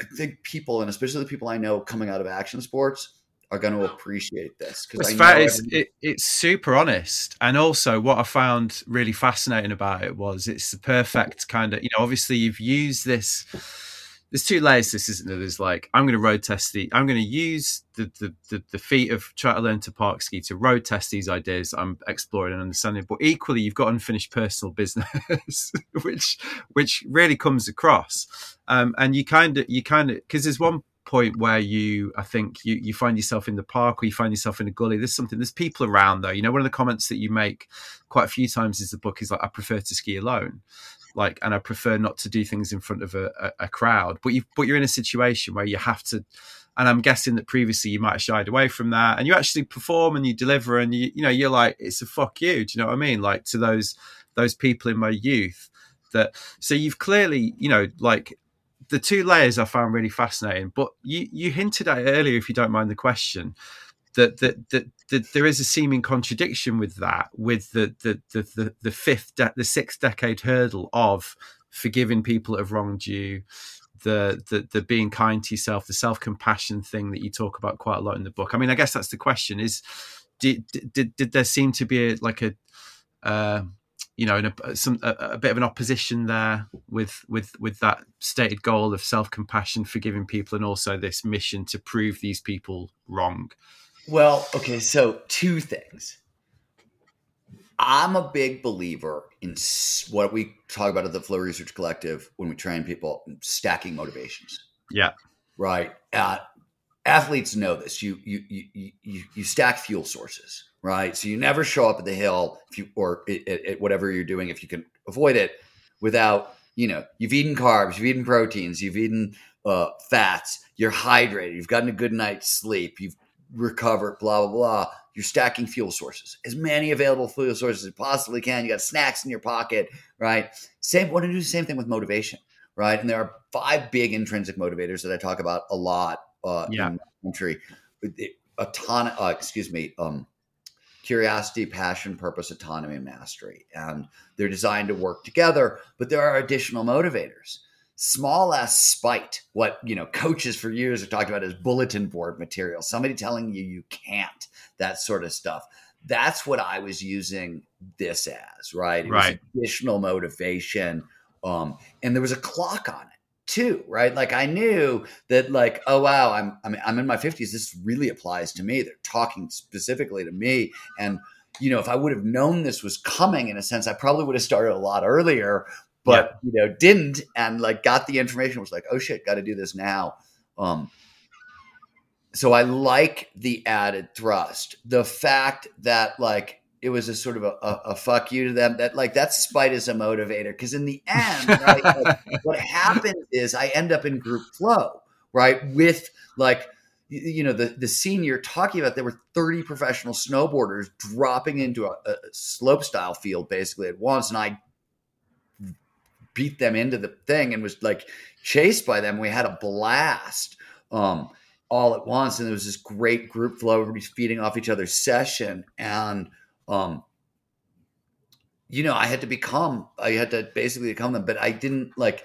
I think people and especially the people I know coming out of action sports are going to appreciate this because it's, it, it's super honest and also what i found really fascinating about it was it's the perfect kind of you know obviously you've used this there's two layers this isn't there? There's like i'm going to road test the i'm going to use the, the the, the feat of try to learn to park ski to road test these ideas i'm exploring and understanding. But equally you've got unfinished personal business [LAUGHS] which which really comes across. Um, and you kind of you kind of because there's one point where you i think you you find yourself in the park or you find yourself in a gully there's something there's people around though. You know one of the comments that you make quite a few times is the book is like i prefer to ski alone like and i prefer not to do things in front of a, a, crowd. But you but you're in a situation where you have to and i'm guessing that previously you might have shied away from that and you actually perform and you deliver and you you know you're like it's a fuck you. Do you know what i mean? Like to those those people in my youth that so you've clearly you know like the two layers I found really fascinating. But you you hinted at earlier, if you don't mind the question, that that that, there is a seeming contradiction with that, with the the the the, the fifth de- the sixth decade hurdle of forgiving people that have wronged you. The, the the being kind to yourself, the self compassion thing that you talk about quite a lot in the book. I mean, I guess that's the question: is did did, did there seem to be a, like a uh, you know, a, some a, a, bit of an opposition there with with with that stated goal of self compassion, forgiving people, and also this mission to prove these people wrong. Well, okay, so two things. I'm a big believer in what we talk about at the Flow Research Collective when we train people stacking motivations. Yeah. Right. Uh, athletes know this. You you you you you stack fuel sources right? So you never show up at the hill if you or at, whatever you're doing if you can avoid it without you know you've eaten carbs, you've eaten proteins, you've eaten uh, fats, you're hydrated, you've gotten a good night's sleep, you've recovered, blah blah blah. You're stacking fuel sources, as many available fuel sources as you possibly can. You got snacks in your pocket, right? Same. Want to do the same thing with motivation, right? And there are five big intrinsic motivators that I talk about a lot uh, yeah. in the country. A ton. Uh, excuse me. Um, curiosity, passion, purpose, autonomy, and mastery. And they're designed to work together, but there are additional motivators. Small s spite, what you know, coaches for years have talked about as bulletin board material, somebody telling you you can't, that sort of stuff. That's what I was using this as, right? It right. additional motivation. Um, and there was a clock on it too, right? Like I knew that, like, oh wow, I'm I'm I'm in my fifties. This really applies to me. They're talking specifically to me, and you know, if I would have known this was coming, in a sense, I probably would have started a lot earlier. But yeah. you know, didn't, and like got the information. Was like, oh shit, got to do this now. Um, so I like the added thrust. The fact that like it was a sort of a, a, a, fuck you to them that like that spite is a motivator because in the [LAUGHS] end right, like, what happens is i end up in group flow right with like you know the the scene you're talking about there were 30 professional snowboarders dropping into a, a slope style field basically at once and i beat them into the thing and was like chased by them we had a blast um all at once and there was this great group flow everybody's feeding off each other's session and um, you know, I had to become, I had to basically become them, but I didn't like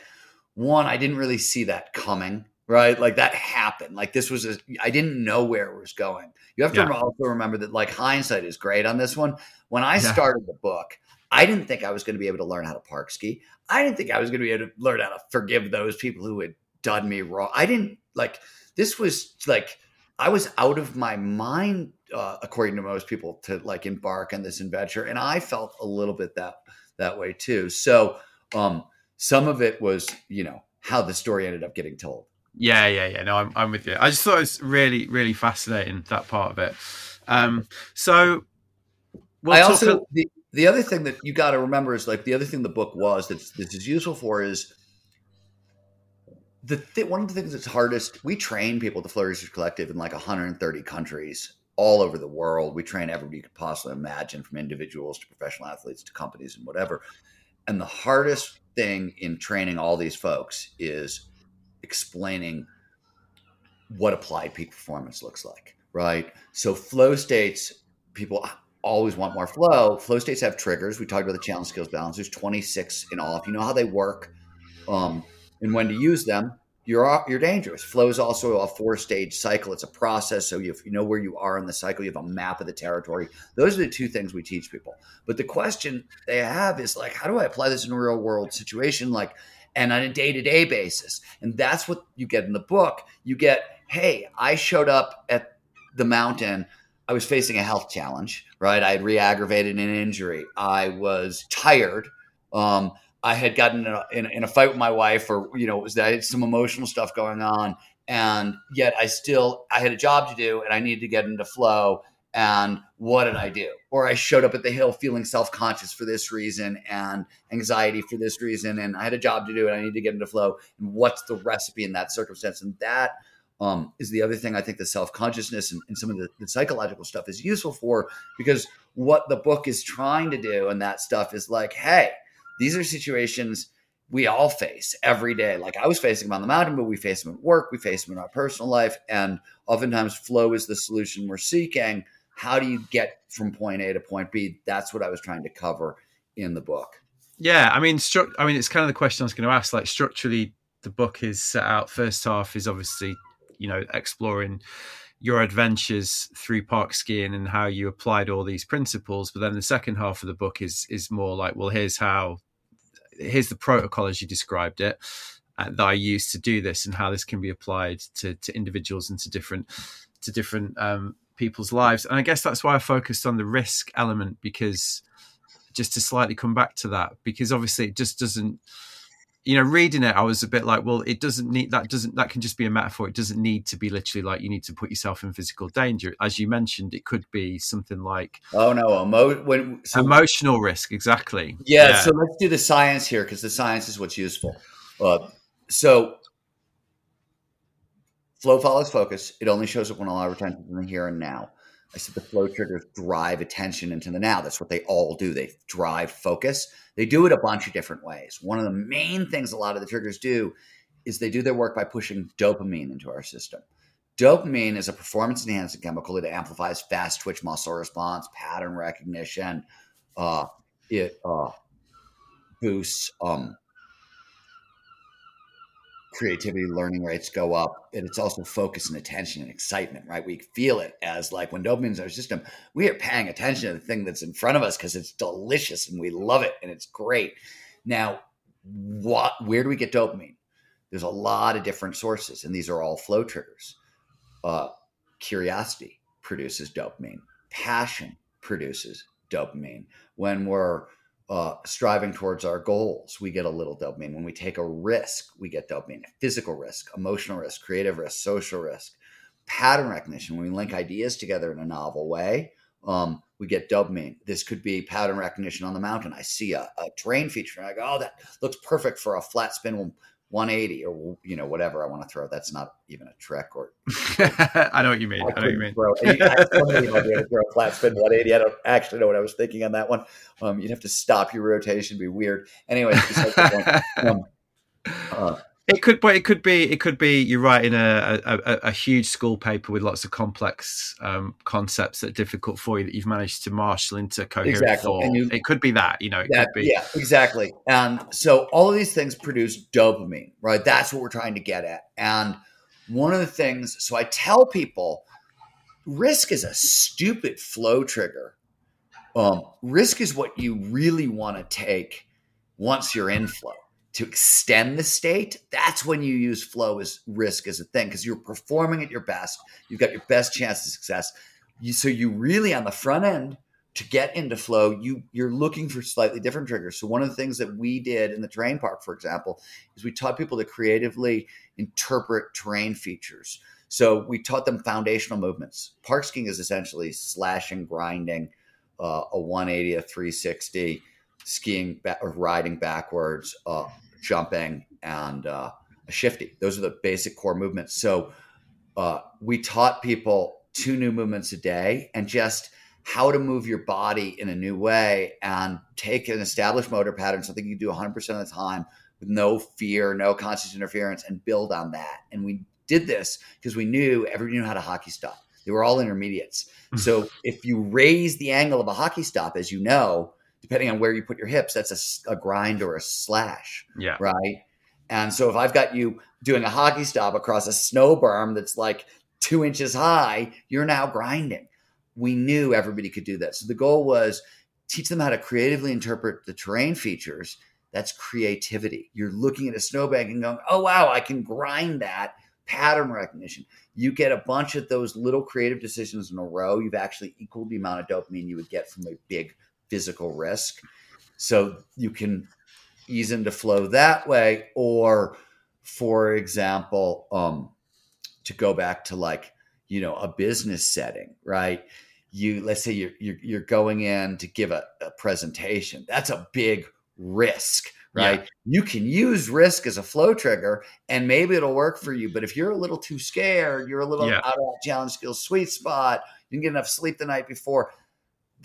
one, I didn't really see that coming, right? Like that happened. Like this was, I didn't know where it was going. You have to yeah. also remember that like hindsight is great on this one. When I yeah. started the book, I didn't think I was going to be able to learn how to park ski. I didn't think I was going to be able to learn how to forgive those people who had done me wrong. I didn't like, this was like, I was out of my mind uh, according to most people, to like embark on this adventure. And I felt a little bit that that way too. So um, some of it was, you know, how the story ended up getting told. Yeah, yeah, yeah. No, I'm, I'm with you. I just thought it was really, really fascinating that part of it. Um, so we'll I also the, the other thing that you got to remember is like the other thing the book was that this is useful for is the th- one of the things that's hardest. We train people at the Flow Research Collective in like 130 countries all over the world. We train everybody you could possibly imagine, from individuals to professional athletes to companies and whatever. And the hardest thing in training all these folks is explaining what applied peak performance looks like, right? So flow states, people always want more flow. Flow states have triggers. We talked about the challenge skills balance. There's 26 in all. If you know how they work um, and when to use them, you're you're dangerous. Flow is also a four stage cycle. It's a process. So if you know where you are in the cycle, you have a map of the territory. Those are the two things we teach people. But the question they have is like, how do I apply this in a real world situation, like, and on a day to day basis? And that's what you get in the book. You get, hey, I showed up at the mountain. I was facing a health challenge, right? I had re-aggravated an injury. I was tired. Um, I had gotten in a, in, in a, fight with my wife, or you know, was that I had some emotional stuff going on, and yet I still I had a job to do, and I needed to get into flow. And what did I do? Or I showed up at the hill feeling self conscious for this reason and anxiety for this reason, and I had a job to do, and I need to get into flow. And what's the recipe in that circumstance? And that um, is the other thing I think the self consciousness and, and, some of the, the, psychological stuff is useful for because what the book is trying to do and that stuff is like, hey, these are situations we all face every day. Like I was facing them on the mountain, but we face them at work, we face them in our personal life. And oftentimes, flow is the solution we're seeking. How do you get from point A to point B? That's what I was trying to cover in the book. Yeah, I mean, stru- I mean, it's kind of the question I was going to ask. Like structurally, the book is set out. First half is obviously, you know, exploring your adventures through park skiing and how you applied all these principles. But then the second half of the book is is more like, well, here's how here's the protocol as you described it uh, that I use to do this, and how this can be applied to to individuals and to different to different um, people's lives. And I guess that's why I focused on the risk element because just to slightly come back to that, because obviously it just doesn't you know, reading it, I was a bit like, well, it doesn't need that. Doesn't that can just be a metaphor? It doesn't need to be literally like you need to put yourself in physical danger. As you mentioned, it could be something like oh no, emo- when, so, emotional risk, exactly. Yeah, yeah, So let's do the science here because the science is what's useful. Uh, so flow follows focus. It only shows up when a lot of attention in the here and now. I said the flow triggers drive attention into the now. That's what they all do. They drive focus. They do it a bunch of different ways. One of the main things a lot of the triggers do is they do their work by pushing dopamine into our system. Dopamine is a performance enhancing chemical. that amplifies fast twitch muscle response, pattern recognition. Uh, it uh, boosts um, creativity learning rates go up and it's also focus and attention and excitement right? We feel it as like when dopamine's our system we are paying attention to the thing that's in front of us because it's delicious and we love it and it's great. Now what where do we get dopamine? There's a lot of different sources and these are all flow triggers. Uh, curiosity produces dopamine. Passion produces dopamine. When we're uh, striving towards our goals, we get a little dopamine. When we take a risk, we get dopamine. Physical risk, emotional risk, creative risk, social risk, pattern recognition. When we link ideas together in a novel way, um, we get dopamine. This could be pattern recognition on the mountain. I see a, a terrain feature and I go, oh, that looks perfect for a flat spin 180 or you know whatever I want to throw. That's not even a trick or. [LAUGHS] I know what you mean. I, I know what you mean. Throw, I throw a flat spin 180. I don't actually know what I was thinking on that one. Um, you'd have to stop your rotation, be weird. Anyway, um, uh, it could, but it could be. It could be. You're writing a, a, a huge school paper with lots of complex um, concepts that are difficult for you that you've managed to marshal into coherent exactly. thought. You, it could be that. You know, it that, could be. Yeah, exactly. And so all of these things produce dopamine, right? That's what we're trying to get at. And one of the things, so I tell people, risk is a stupid flow trigger. Um, risk is what you really want to take once you're in flow to extend the state, that's when you use flow as risk as a thing because you're performing at your best. You've got your best chance of success. You, so you really on the front end to get into flow, you you're looking for slightly different triggers. So one of the things that we did in the terrain park, for example, is we taught people to creatively interpret terrain features. So we taught them foundational movements. Park skiing is essentially slashing, grinding, uh, a 180, a 360, skiing ba- or riding backwards, uh, jumping, and uh, a shifty. Those are the basic core movements. So uh, we taught people two new movements a day and just how to move your body in a new way and take an established motor pattern, something you do 100% of the time with no fear, no conscious interference, and build on that. And we did this because we knew everybody knew how to hockey stop. They were all intermediates. Hmm. so if you raise the angle of a hockey stop, as you know, depending on where you put your hips, that's a, a grind or a slash. Yeah. Right. And so if I've got you doing a hockey stop across a snow berm that's like two inches high, you're now grinding. We knew everybody could do that. So the goal was teach them how to creatively interpret the terrain features. That's creativity. You're looking at a snowbank and going, oh, wow, I can grind that pattern recognition. You get a bunch of those little creative decisions in a row, you've actually equaled the amount of dopamine you would get from a big physical risk. So you can ease into flow that way. Or, for example, um, to go back to like, you know, a business setting, right? You let's say you're you're, you're going in to give a, a presentation. That's a big risk right? Yeah. You can use risk as a flow trigger and maybe it'll work for you. But if you're a little too scared, you're a little yeah. out of that challenge skills sweet spot, you didn't get enough sleep the night before,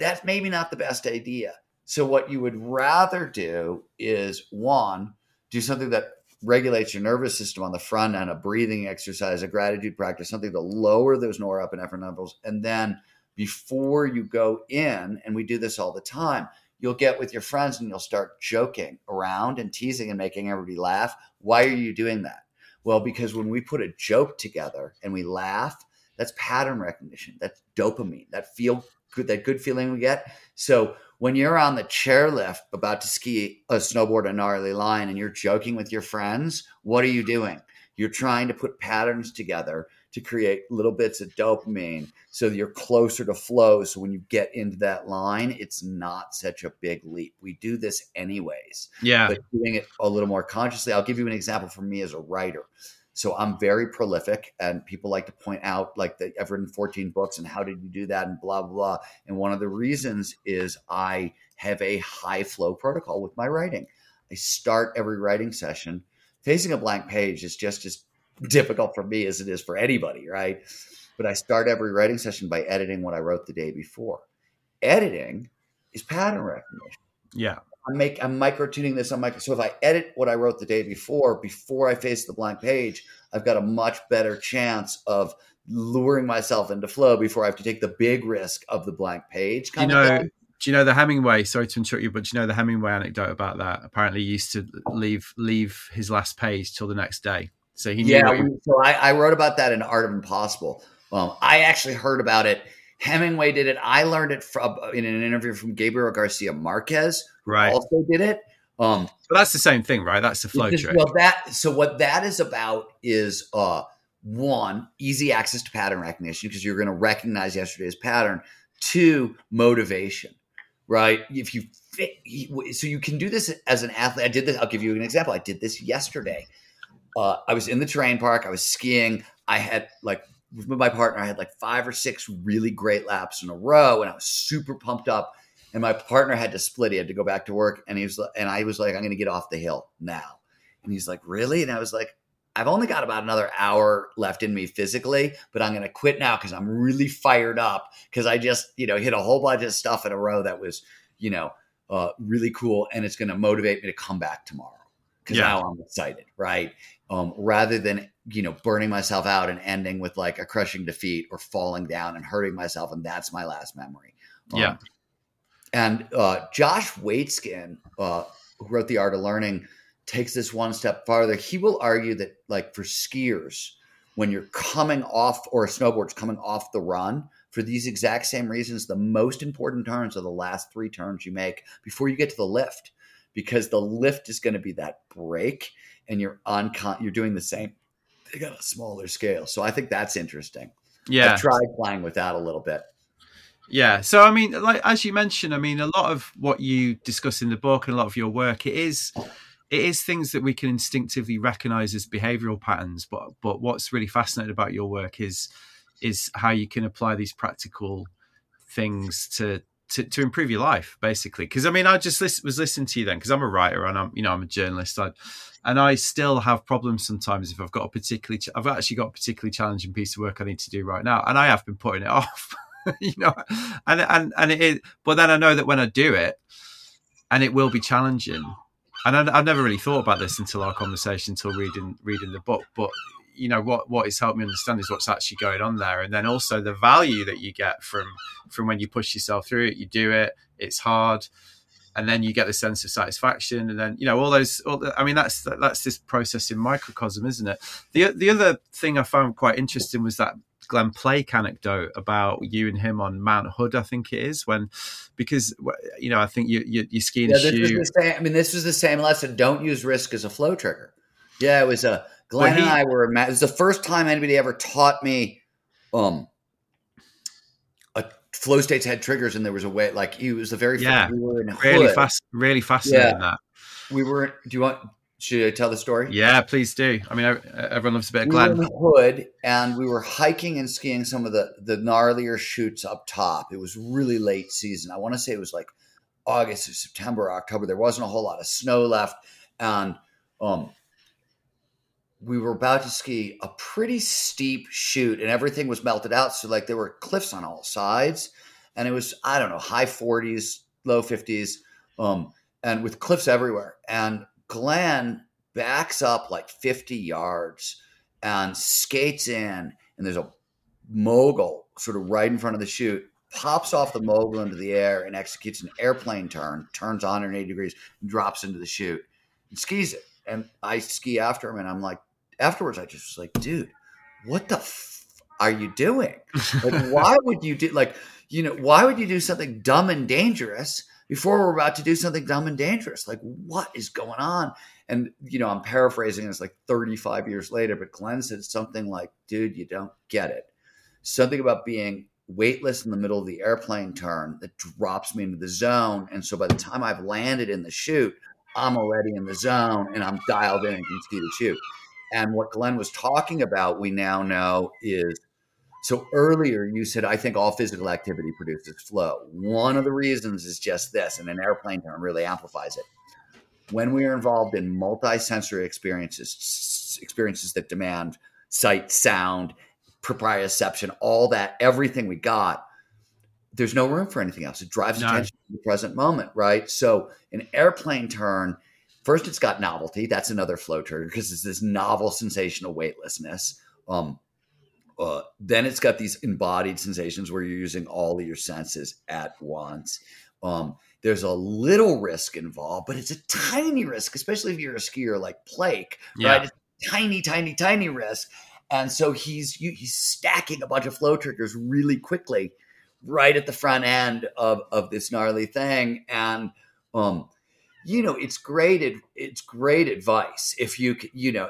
that's maybe not the best idea. So, what you would rather do is one, do something that regulates your nervous system on the front end, a breathing exercise, a gratitude practice, something to lower those norepinephrine levels. And then before you go in, and we do this all the time, you'll get with your friends and you'll start joking around and teasing and making everybody laugh. Why are you doing that? Well, because when we put a joke together and we laugh, that's pattern recognition. That's dopamine. That feel good, that good feeling we get. So when you're on the chairlift about to ski a snowboard a gnarly line and you're joking with your friends, what are you doing? You're trying to put patterns together to create little bits of dopamine so you're closer to flow. So when you get into that line, it's not such a big leap. We do this anyways. Yeah. But doing it a little more consciously. I'll give you an example for me as a writer. So I'm very prolific, and people like to point out like that I've written 14 books, and how did you do that, and blah blah blah. And one of the reasons is I have a high flow protocol with my writing. I start every writing session facing a blank page is just as difficult for me as it is for anybody, right? But I start every writing session by editing what I wrote the day before. Editing is pattern recognition. Yeah. I'm make I'm micro tuning this on micro. So if I edit what I wrote the day before, before I face the blank page, I've got a much better chance of luring myself into flow before I have to take the big risk of the blank page. you know, do you know the Hemingway? Sorry to interrupt you, but do you know the Hemingway anecdote about that? Apparently, he used to leave leave his last page till the next day. So he yeah. so I, I, wrote about that in Art of Impossible. Um, I actually heard about it. Hemingway did it. I learned it from in an interview from Gabriel Garcia Marquez, right. also did it. Um, but that's the same thing, right? That's the flow trick. Well, that so what that is about is uh, one easy access to pattern recognition because you're going to recognize yesterday's pattern. Two, motivation right? If you fit, so you can do this as an athlete. I did this. I'll give you an example. I did this yesterday. Uh, I was in the terrain park. I was skiing. I had like with my partner. I had like five or six really great laps in a row, and I was super pumped up. And my partner had to split. He had to go back to work, and he was and I was like, "I'm going to get off the hill now." And he's like, "Really?" And I was like, I've only got about another hour left in me physically, but I'm going to quit now because I'm really fired up because I just, you know, hit a whole bunch of stuff in a row that was, you know, uh, really cool. And it's going to motivate me to come back tomorrow because yeah. now I'm excited, right? Um, rather than, you know, burning myself out and ending with like a crushing defeat or falling down and hurting myself. And that's my last memory. Um, yeah. And uh, Josh Waitzkin, uh, who wrote The Art of Learning, takes this one step farther. He will argue that, like for skiers, when you're coming off or a snowboard's coming off the run, for these exact same reasons, the most important turns are the last three turns you make before you get to the lift, because the lift is going to be that break, and you're on you're doing the same. They got a smaller scale, so I think that's interesting. Yeah, I tried playing with that a little bit. Yeah. So I mean, like as you mentioned, I mean, a lot of what you discuss in the book and a lot of your work, it is it is things that we can instinctively recognize as behavioral patterns. But but what's really fascinating about your work is is how you can apply these practical things to to, to improve your life, basically. Because I mean, I just list, was listening to you then because I'm a writer and I'm you know I'm a journalist. I, and I still have problems sometimes if I've got a particularly I've actually got a particularly challenging piece of work I need to do right now, and I have been putting it [LAUGHS] off. [LAUGHS] you know, and and and it. But then I know that when I do it, and it will be challenging. And I, I've never really thought about this until our conversation, until reading reading the book. But you know what what has helped me understand is what's actually going on there, and then also the value that you get from from when you push yourself through it. You do it. It's hard and then you get the sense of satisfaction and then you know all those all the, i mean that's that's this process in microcosm isn't it the the other thing i found quite interesting was that Glenn Plake anecdote about you and him on Mount Hood, I think it is, when because you know I think you you, you skiing yeah, this the same, I mean, this was the same lesson. Don't use risk as a flow trigger. Yeah, it was a Glenn he, and I were. It was the first time anybody ever taught me. Um, a flow states had triggers, and there was a way. Like he was the very yeah, first, we were in really fast, really fascinating yeah. that. We were. Do you want? Should I tell the story? Yeah, please do. I mean, everyone loves a bit of Glenn. We Hood, and we were hiking and skiing some of the the gnarlier chutes up top. It was really late season. I want to say it was like August or September, October. There wasn't a whole lot of snow left, and um, we were about to ski a pretty steep chute, and everything was melted out. So like there were cliffs on all sides, and it was I don't know high forties, low fifties, um, and with cliffs everywhere, and Glenn backs up like 50 yards and skates in, and there's a mogul sort of right in front of the chute, pops off the mogul into the air and executes an airplane turn, turns 180 degrees, drops into the chute, and skis it. And I ski after him, and I'm like, afterwards, I just was like, dude, what the f- are you doing? Like, [LAUGHS] why would you do like, you know, why would you do something dumb and dangerous? Before we're about to do something dumb and dangerous. Like, what is going on? And, you know, I'm paraphrasing it's like 35 years later, but Glenn said something like, dude, you don't get it. Something about being weightless in the middle of the airplane turn that drops me into the zone. And so by the time I've landed in the chute, I'm already in the zone and I'm dialed in and can see the chute. And what Glenn was talking about, we now know is so earlier you said, I think all physical activity produces flow. One of the reasons is just this, and an airplane term really amplifies it. When we are involved in multi-sensory experiences, experiences that demand sight, sound, proprioception, all that, everything we got, there's no room for anything else. It drives no. attention to the present moment, right? So an airplane turn, first it's got novelty. That's another flow trigger because it's this novel sensational weightlessness. Um, uh, then it's got these embodied sensations where you're using all of your senses at once. Um, there's a little risk involved, but it's a tiny risk, especially if you're a skier like Plake, yeah. right? It's tiny, tiny, tiny risk. And so he's he's stacking a bunch of flow triggers really quickly, right at the front end of of this gnarly thing. And um, you know, it's great. It's great advice if you you know,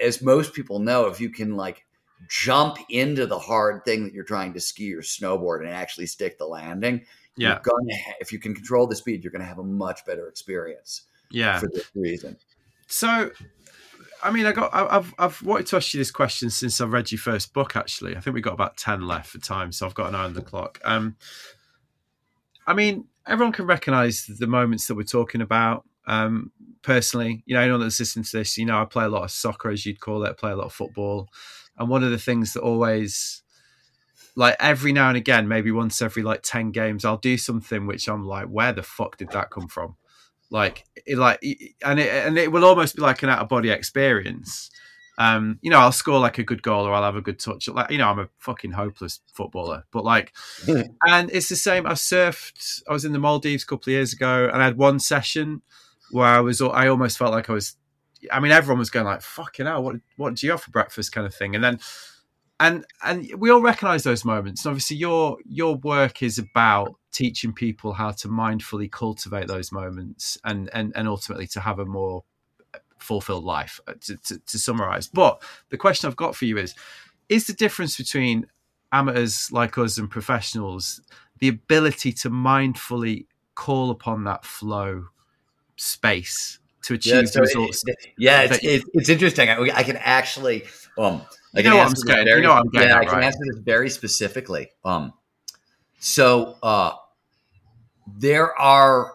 as most people know, if you can like jump into the hard thing that you're trying to ski or snowboard and actually stick the landing, yeah. ha- if you can control the speed, you're gonna have a much better experience. Yeah, for this reason. So, I mean, I got I've I've wanted to ask you this question since I've read your first book. Actually, I think we've got about ten left for time, so I've got an eye on the clock. Um, I mean, everyone can recognise the moments that we're talking about. Um, personally, you know, anyone that's listening to this, you know, I play a lot of soccer, as you'd call it. I play a lot of football. And one of the things that always like every now and again, maybe once every like 10 games, I'll do something which I'm like, where the fuck did that come from? Like, it, like, and it, and it will almost be like an out of body experience. Um, you know, I'll score like a good goal or I'll have a good touch. Like, you know, I'm a fucking hopeless footballer, but like, [LAUGHS] and it's the same. I surfed, I was in the Maldives a couple of years ago and I had one session where I was, I almost felt like I was I mean, everyone was going like, "Fucking hell, what what do you have for breakfast?" kind of thing, and then and and we all recognize those moments. And obviously, your your work is about teaching people how to mindfully cultivate those moments, and and and ultimately to have a more fulfilled life. Uh, to, to, to summarize, but the question I've got for you is: Is the difference between amateurs like us and professionals the ability to mindfully call upon that flow space to achieve Yeah, so results. it- yeah, it's, it's, it's interesting. I, I can actually, um, I You can know I'm answer this. You know I'm yeah, I can right? answer this very specifically. Um, so uh, there are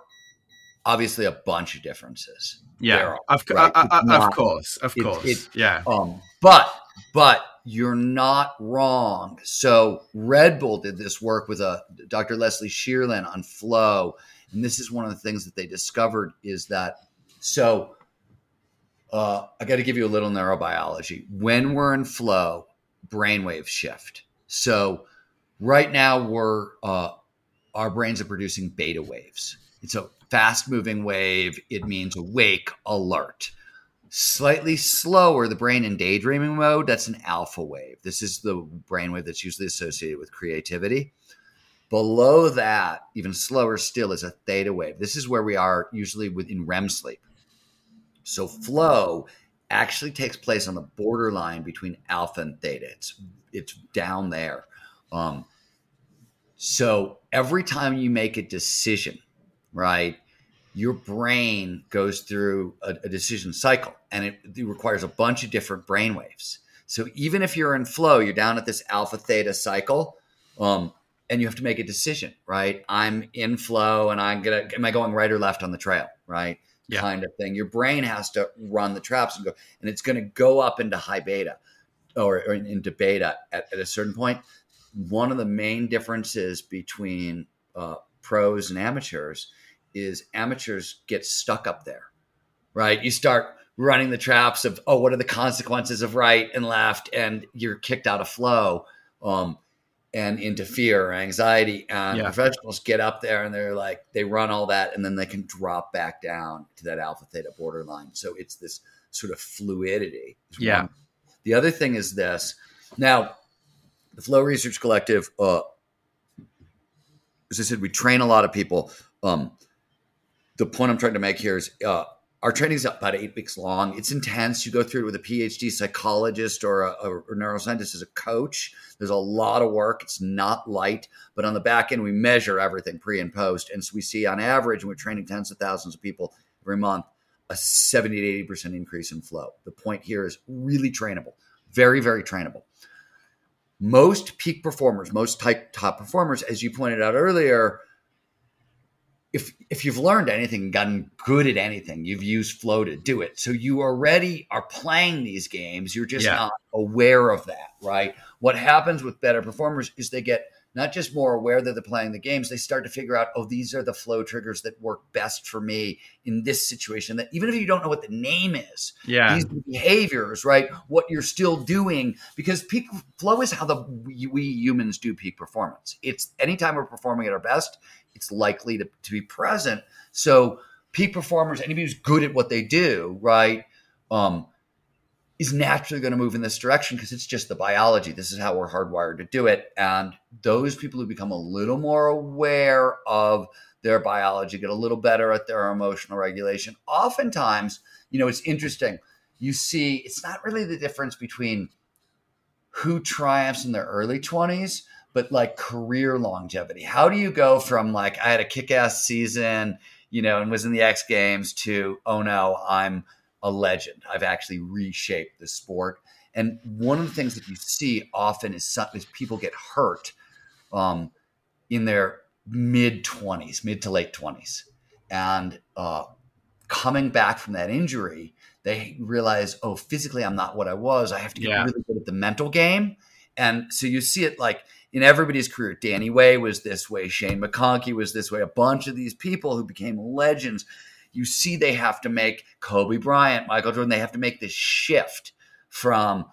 obviously a bunch of differences. yeah, are, of, right? I- I- I- not- of course, of it- course, it- yeah, Um, but but you're not wrong. So Red Bull did this work with a Dr. Leslie Sherlin on flow, and this is one of the things that they discovered is that so. Uh, I got to give you a little neurobiology. When we're in flow, brainwaves shift. So right now we're uh, our brains are producing beta waves. It's a fast moving wave. It means awake, alert slightly slower the brain in daydreaming mode that's an alpha wave this is the brainwave that's usually associated with creativity below that even slower still is a theta wave this is where we are usually within rem sleep so flow actually takes place on the borderline between alpha and theta it's it's down there um, so every time you make a decision right your brain goes through a, a decision cycle and it, it requires a bunch of different brain waves. So even if you're in flow, you're down at this alpha theta cycle, um, and you have to make a decision, right? I'm in flow and I'm gonna am I going right or left on the trail, right? Yeah. Kind of thing. Your brain has to run the traps and go, and it's gonna go up into high beta or, or into beta at, at a certain point. One of the main differences between uh, pros and amateurs is amateurs get stuck up there, right? You start running the traps of, oh, what are the consequences of right and left? And you're kicked out of flow um, and into fear or anxiety. And Yeah. professionals get up there and they're like, they run all that and then they can drop back down to that alpha theta borderline. So it's this sort of fluidity. Yeah. one. The other thing is this. Now, the Flow Research Collective, uh, as I said, we train a lot of people. Um, the point I'm trying to make here is uh, our training is about eight weeks long. It's intense. You go through it with a PhD psychologist or a, a neuroscientist as a coach. There's a lot of work. It's not light, but on the back end, we measure everything pre and post. And so we see on average, and we're training tens of thousands of people every month, a 70 to 80% increase in flow. The point here is really trainable, very, very trainable. Most peak performers, most type top performers, as you pointed out earlier, if if you've learned anything, gotten good at anything, you've used flow to do it. So you already are playing these games. You're just Yeah. not aware of that, right? What happens with better performers is they get not just more aware that they're playing the games, they start to figure out, oh, these are the flow triggers that work best for me in this situation. That even if you don't know what the name is, yeah, these behaviors, right? What you're still doing, because peak flow is how the we, humans do peak performance. It's anytime we're performing at our best, it's likely to, to be present. So peak performers, anybody who's good at what they do, right, um, is naturally going to move in this direction because it's just the biology. This is how we're hardwired to do it. And those people who become a little more aware of their biology, get a little better at their emotional regulation. Oftentimes, you know, it's interesting. You see, it's not really the difference between who triumphs in their early 20s, but like career longevity. How do you go from like, I had a kick ass season, you know, and was in the X Games to, oh no, I'm a legend. I've actually reshaped the sport. And one of the things that you see often is, some, is people get hurt um, in their mid 20s, mid to late 20s. And uh, coming back from that injury, they realize, oh, physically, I'm not what I was. I have to get Yeah. really good at the mental game. And so you see it like in everybody's career. Danny Way was this way. Shane McConkey was this way. A bunch of these people who became legends. You see, they have to make Kobe Bryant, Michael Jordan. They have to make this shift from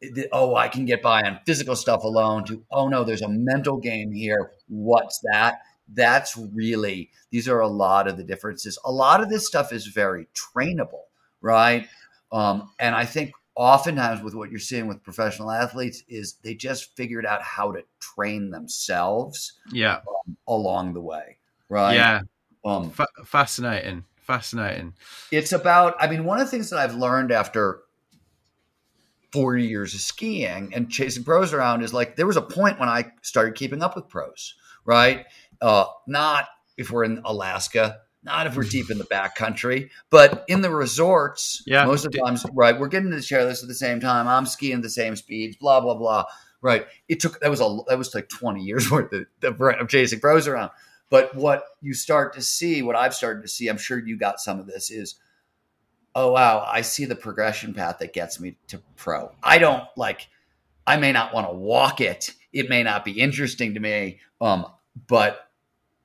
the- oh, I can get by on physical stuff alone to oh no, there's a mental game here. What's that? That's really these are a lot of the differences. A lot of this stuff is very trainable, right? Um, and I think oftentimes with what you're seeing with professional athletes is they just figured out how to train themselves yeah, along the way, right? yeah. Um, Fa- fascinating, fascinating. it's about i mean one of the things that i've learned after 40 years of skiing and chasing pros around is like there was a point when i started keeping up with pros right? Uh, not if we're in Alaska, not if we're deep in the back country, but in the resorts, Yeah. most of the times, right? We're getting to the chairlifts at the same time. I'm skiing the same speeds, blah blah blah. Right? It took that was a that was like 20 years [LAUGHS] worth of, of chasing pros around. But what you start to see, what I've started to see, I'm sure you got some of this, is oh wow, I see the progression path that gets me to pro. I don't like I may not want to walk it. It may not be interesting to me. Um, but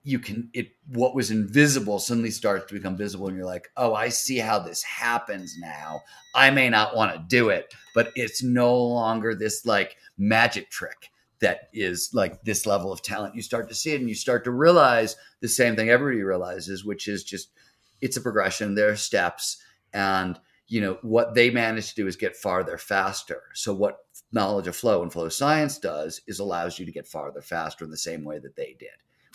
you can it what was invisible suddenly starts to become visible and you're like, "Oh, I see how this happens now. I may not want to do it, but it's no longer this like magic trick that is like this level of talent. You start to see it and you start to realize the same thing everybody realizes, which is just it's a progression, there are steps and you know what they manage to do is get farther faster. So what knowledge of flow and flow science does is allows you to get farther faster in the same way that they did.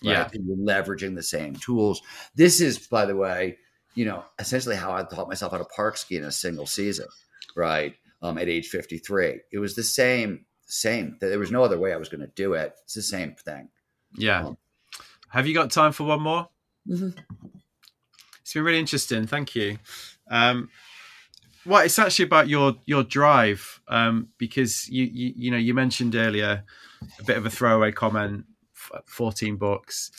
Right? Yeah. And you're leveraging the same tools. This is, by the way, you know, essentially how I taught myself how to park ski in a single season, right? Um, at age 53. It was the same, same. There was no other way I was going to do it. It's the same thing. Yeah. Have you got time for one more? Mhm. It's been really interesting. Thank you. Um, well, it's actually about your your drive um, because you, you you know you mentioned earlier a bit of a throwaway comment. Fourteen books,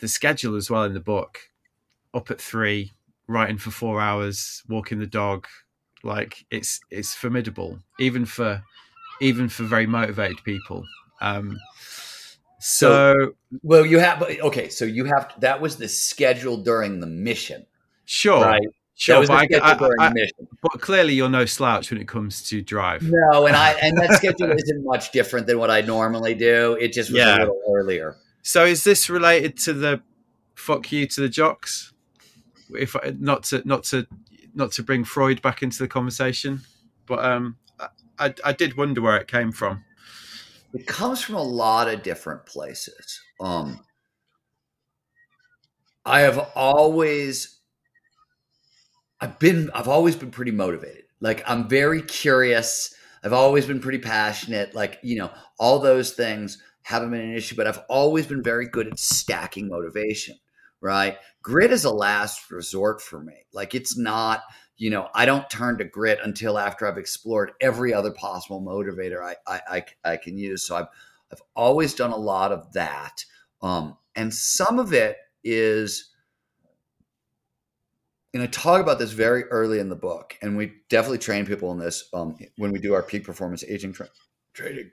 the schedule as well in the book. Up at three, writing for four hours, walking the dog. Like it's it's formidable, even for even for very motivated people. Um, so Well, you have, okay. So you have, that was the schedule during the mission, Sure, right? Sure, but, I, I- I- the mission. but clearly you're no slouch when it comes to drive. No, and I, and that [LAUGHS] schedule isn't much different than what I normally do. It just was Yeah. a little earlier. So is this related to the fuck you to the jocks? If not to not to not to bring Freud back into the conversation, but um, I, I, did wonder where it came from. It comes from a lot of different places. Um, I have always, I've been, I've always been pretty motivated. Like I'm very curious. I've always been pretty passionate. Like you know, all those things haven't been an issue, but I've always been very good at stacking motivation. Right, grit is a last resort for me. Like it's not you know, I don't turn to grit until after I've explored every other possible motivator I I, I, I can use. So I've I've always done a lot of that, um, and some of it is. And I talk about this very early in the book, and we definitely train people in this um, when we do our peak performance aging tra- training.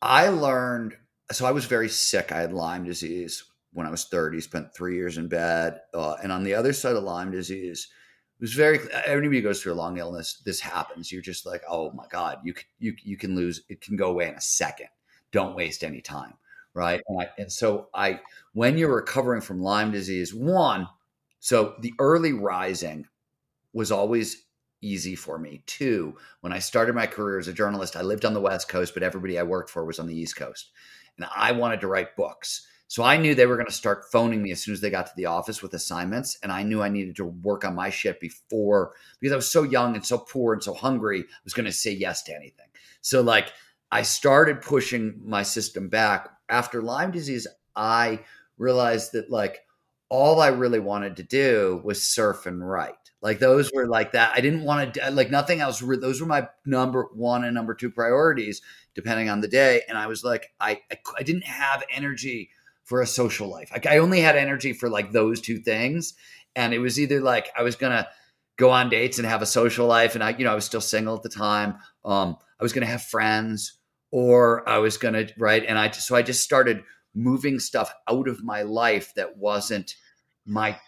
I learned, so I was very sick. I had Lyme disease when I was 30, spent three years in bed. Uh, and on the other side of Lyme disease, it was very, everybody goes through a long illness, this happens. You're just like, oh my God, you, c- you, you can lose, it can go away in a second. Don't waste any time. Right. And, I, and so I, when you're recovering from Lyme disease, one, so the early rising was always easy for me. Two, when I started my career as a journalist, I lived on the West Coast, but everybody I worked for was on the East Coast. And I wanted to write books. So I knew they were going to start phoning me as soon as they got to the office with assignments. And I knew I needed to work on my shit before because I was so young and so poor and so hungry, I was going to say yes to anything. So, like, I started pushing my system back. After Lyme disease, I realized that, like, all I really wanted to do was surf and write. Like those were like that. I didn't want to like nothing else. Those were my number one and number two priorities, depending on the day. And I was like, I I, I didn't have energy for a social life. Like I only had energy for like those two things. And it was either like I was gonna go on dates and have a social life, and I, you know, I was still single at the time. Um, I was gonna have friends, or I was gonna right. And I so I just started moving stuff out of my life that wasn't my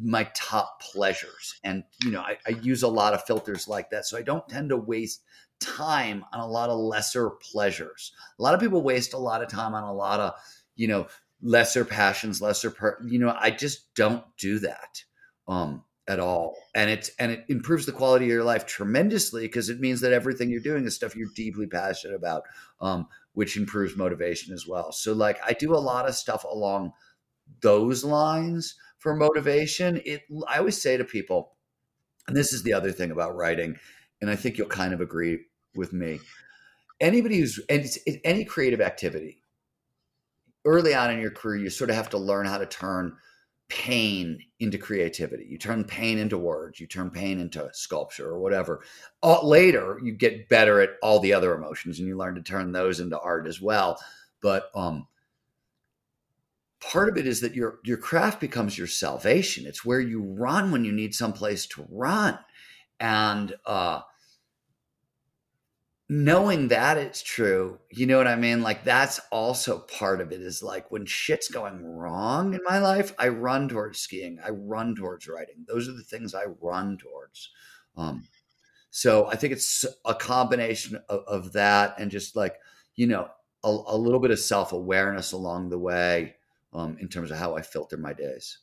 my top pleasures and you know I, I, use a lot of filters like that so i don't tend to waste time on a lot of lesser pleasures a lot of people waste a lot of time on a lot of you know lesser passions lesser per, you know i just don't do that um at all. And it's and it improves the quality of your life tremendously because it means that everything you're doing is stuff you're deeply passionate about um which improves motivation as well. So like i do a lot of stuff along those lines for motivation. It i always say to people and this is the other thing about writing and i think you'll kind of agree with me anybody who's and it's, it's any creative activity early on in your career, you sort of have to learn how to turn pain into creativity. You turn pain into words, you turn pain into sculpture or whatever. Uh, later, you get better at all the other emotions and you learn to turn those into art as well. But um, part of it is that your your craft becomes your salvation. It's where you run when you need someplace to run. And uh, knowing that it's true, you know what I mean? Like that's also part of it is like when shit's going wrong in my life, I run towards skiing. I run towards writing. Those are the things I run towards. Um, so I think it's a combination of, of that and just like, you know, a, a little bit of self awareness along the way um, in terms of how I filter my days.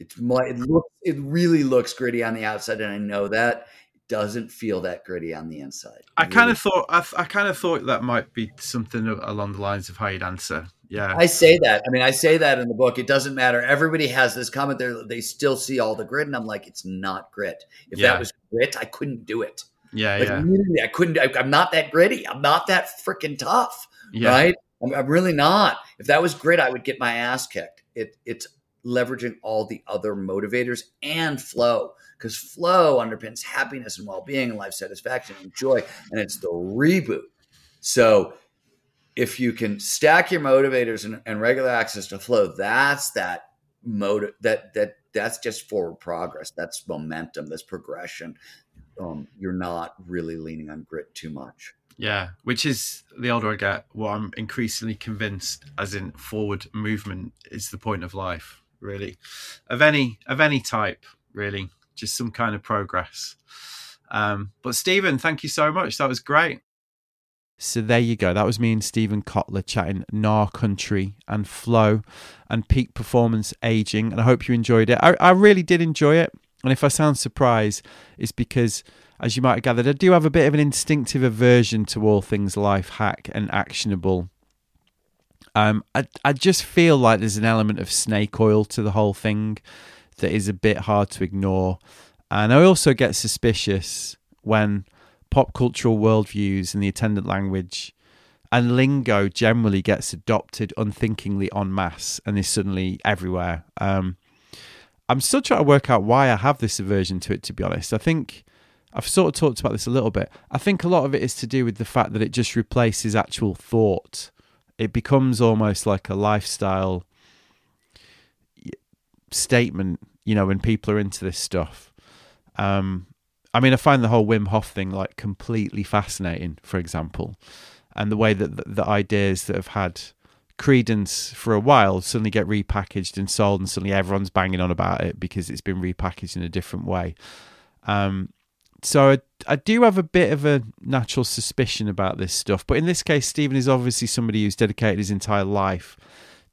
It's my, it looks, it really looks gritty on the outside, and I know that doesn't feel that gritty on the inside. I really kind of thought I, I kind of thought that might be something along the lines of how you'd answer. Yeah, I say that. I mean, I say that in the book. It doesn't matter. Everybody has this comment there. They still see all the grit, and I'm like, it's not grit. If yeah. that was grit, I couldn't do it. Yeah, like, yeah. I couldn't. I, am not that gritty. I'm not that freaking tough. Yeah. Right. I'm, I'm really not. If that was grit, I would get my ass kicked. It it's leveraging all the other motivators and flow because flow underpins happiness and well-being and life satisfaction and joy and it's the reboot. So if you can stack your motivators and, and regular access to flow that's that motive that that that's just forward progress. That's momentum that's progression. Um, you're not really leaning on grit too much. Yeah, which is the older I get, what I'm increasingly convinced, as in forward movement, is the point of life. Really, of any of any type, really just some kind of progress. Um, but Steven, thank you so much. That was great. So there you go. That was me and Steven Kotler chatting Gnar Country and Flow and peak performance aging. And I hope you enjoyed it. I, I really did enjoy it. And if I sound surprised, it's because, as you might have gathered, I do have a bit of an instinctive aversion to all things life hack and actionable. Um, I, I just feel like there's an element of snake oil to the whole thing that is a bit hard to ignore. And I also get suspicious when pop cultural worldviews and the attendant language and lingo generally gets adopted unthinkingly en masse and is suddenly everywhere. Um, I'm still trying to work out why I have this aversion to it, to be honest. I think I've sort of talked about this a little bit. I think a lot of it is to do with the fact that it just replaces actual thought. It becomes almost like a lifestyle statement, you know, when people are into this stuff. Um, I mean, I find the whole Wim Hof thing like completely fascinating, for example, and the way that the, the ideas that have had credence for a while suddenly get repackaged and sold, and suddenly everyone's banging on about it because it's been repackaged in a different way. Um, so I, I, do have a bit of a natural suspicion about this stuff, but in this case, Steven is obviously somebody who's dedicated his entire life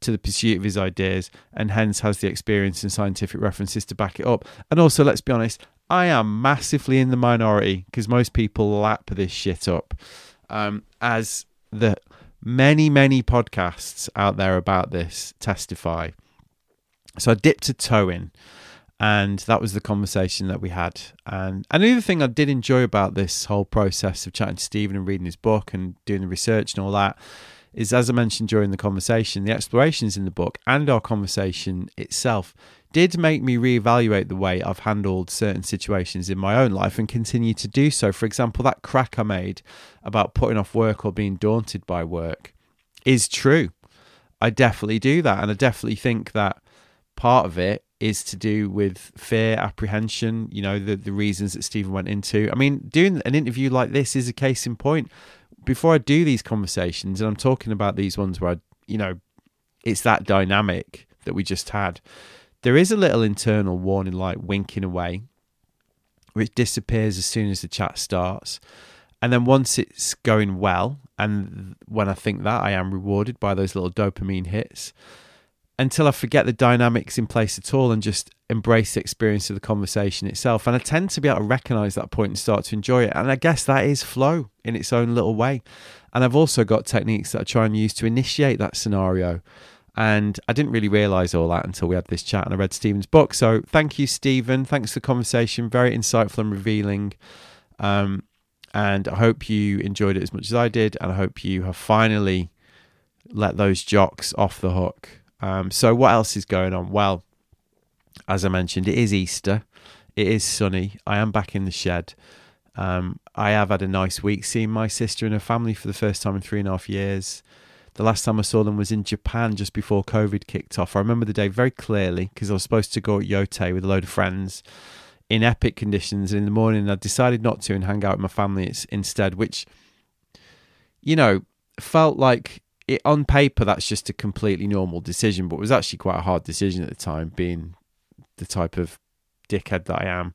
to the pursuit of his ideas and hence has the experience and scientific references to back it up. And also, let's be honest, I am massively in the minority because most people lap this shit up. Um, as the many, many podcasts out there about this testify. So I dipped a toe in, and that was the conversation that we had. And another thing I did enjoy about this whole process of chatting to Steven and reading his book and doing the research and all that is, as I mentioned during the conversation, the explorations in the book and our conversation itself did make me reevaluate the way I've handled certain situations in my own life and continue to do so. For example, that crack I made about putting off work or being daunted by work is true. I definitely do that. And I definitely think that part of it is to do with fear, apprehension, you know, the, the reasons that Steven went into. I mean, doing an interview like this is a case in point before I do these conversations, and I'm talking about these ones where I, you know, it's that dynamic that we just had. There is a little internal warning light winking away, which disappears as soon as the chat starts. And then once it's going well, and when I think that, I am rewarded by those little dopamine hits until I forget the dynamics in place at all and just embrace the experience of the conversation itself. And I tend to be able to recognize that point and start to enjoy it. And I guess that is flow in its own little way. And I've also got techniques that I try and use to initiate that scenario. And I didn't really realize all that until we had this chat and I read Steven's book. So thank you, Steven. Thanks for the conversation. Very insightful and revealing. Um, and I hope you enjoyed it as much as I did. And I hope you have finally let those jocks off the hook. Um, so, what else is going on? Well, as I mentioned, it is Easter. It is sunny. I am back in the shed. Um, I have had a nice week seeing my sister and her family for the first time in three and a half years. The last time I saw them was in Japan just before COVID kicked off. I remember the day very clearly because I was supposed to go at Yotei with a load of friends in epic conditions. And in the morning, I decided not to and hang out with my family instead, which, you know, felt like it on paper that's just a completely normal decision, but it was actually quite a hard decision at the time, being the type of dickhead that I am.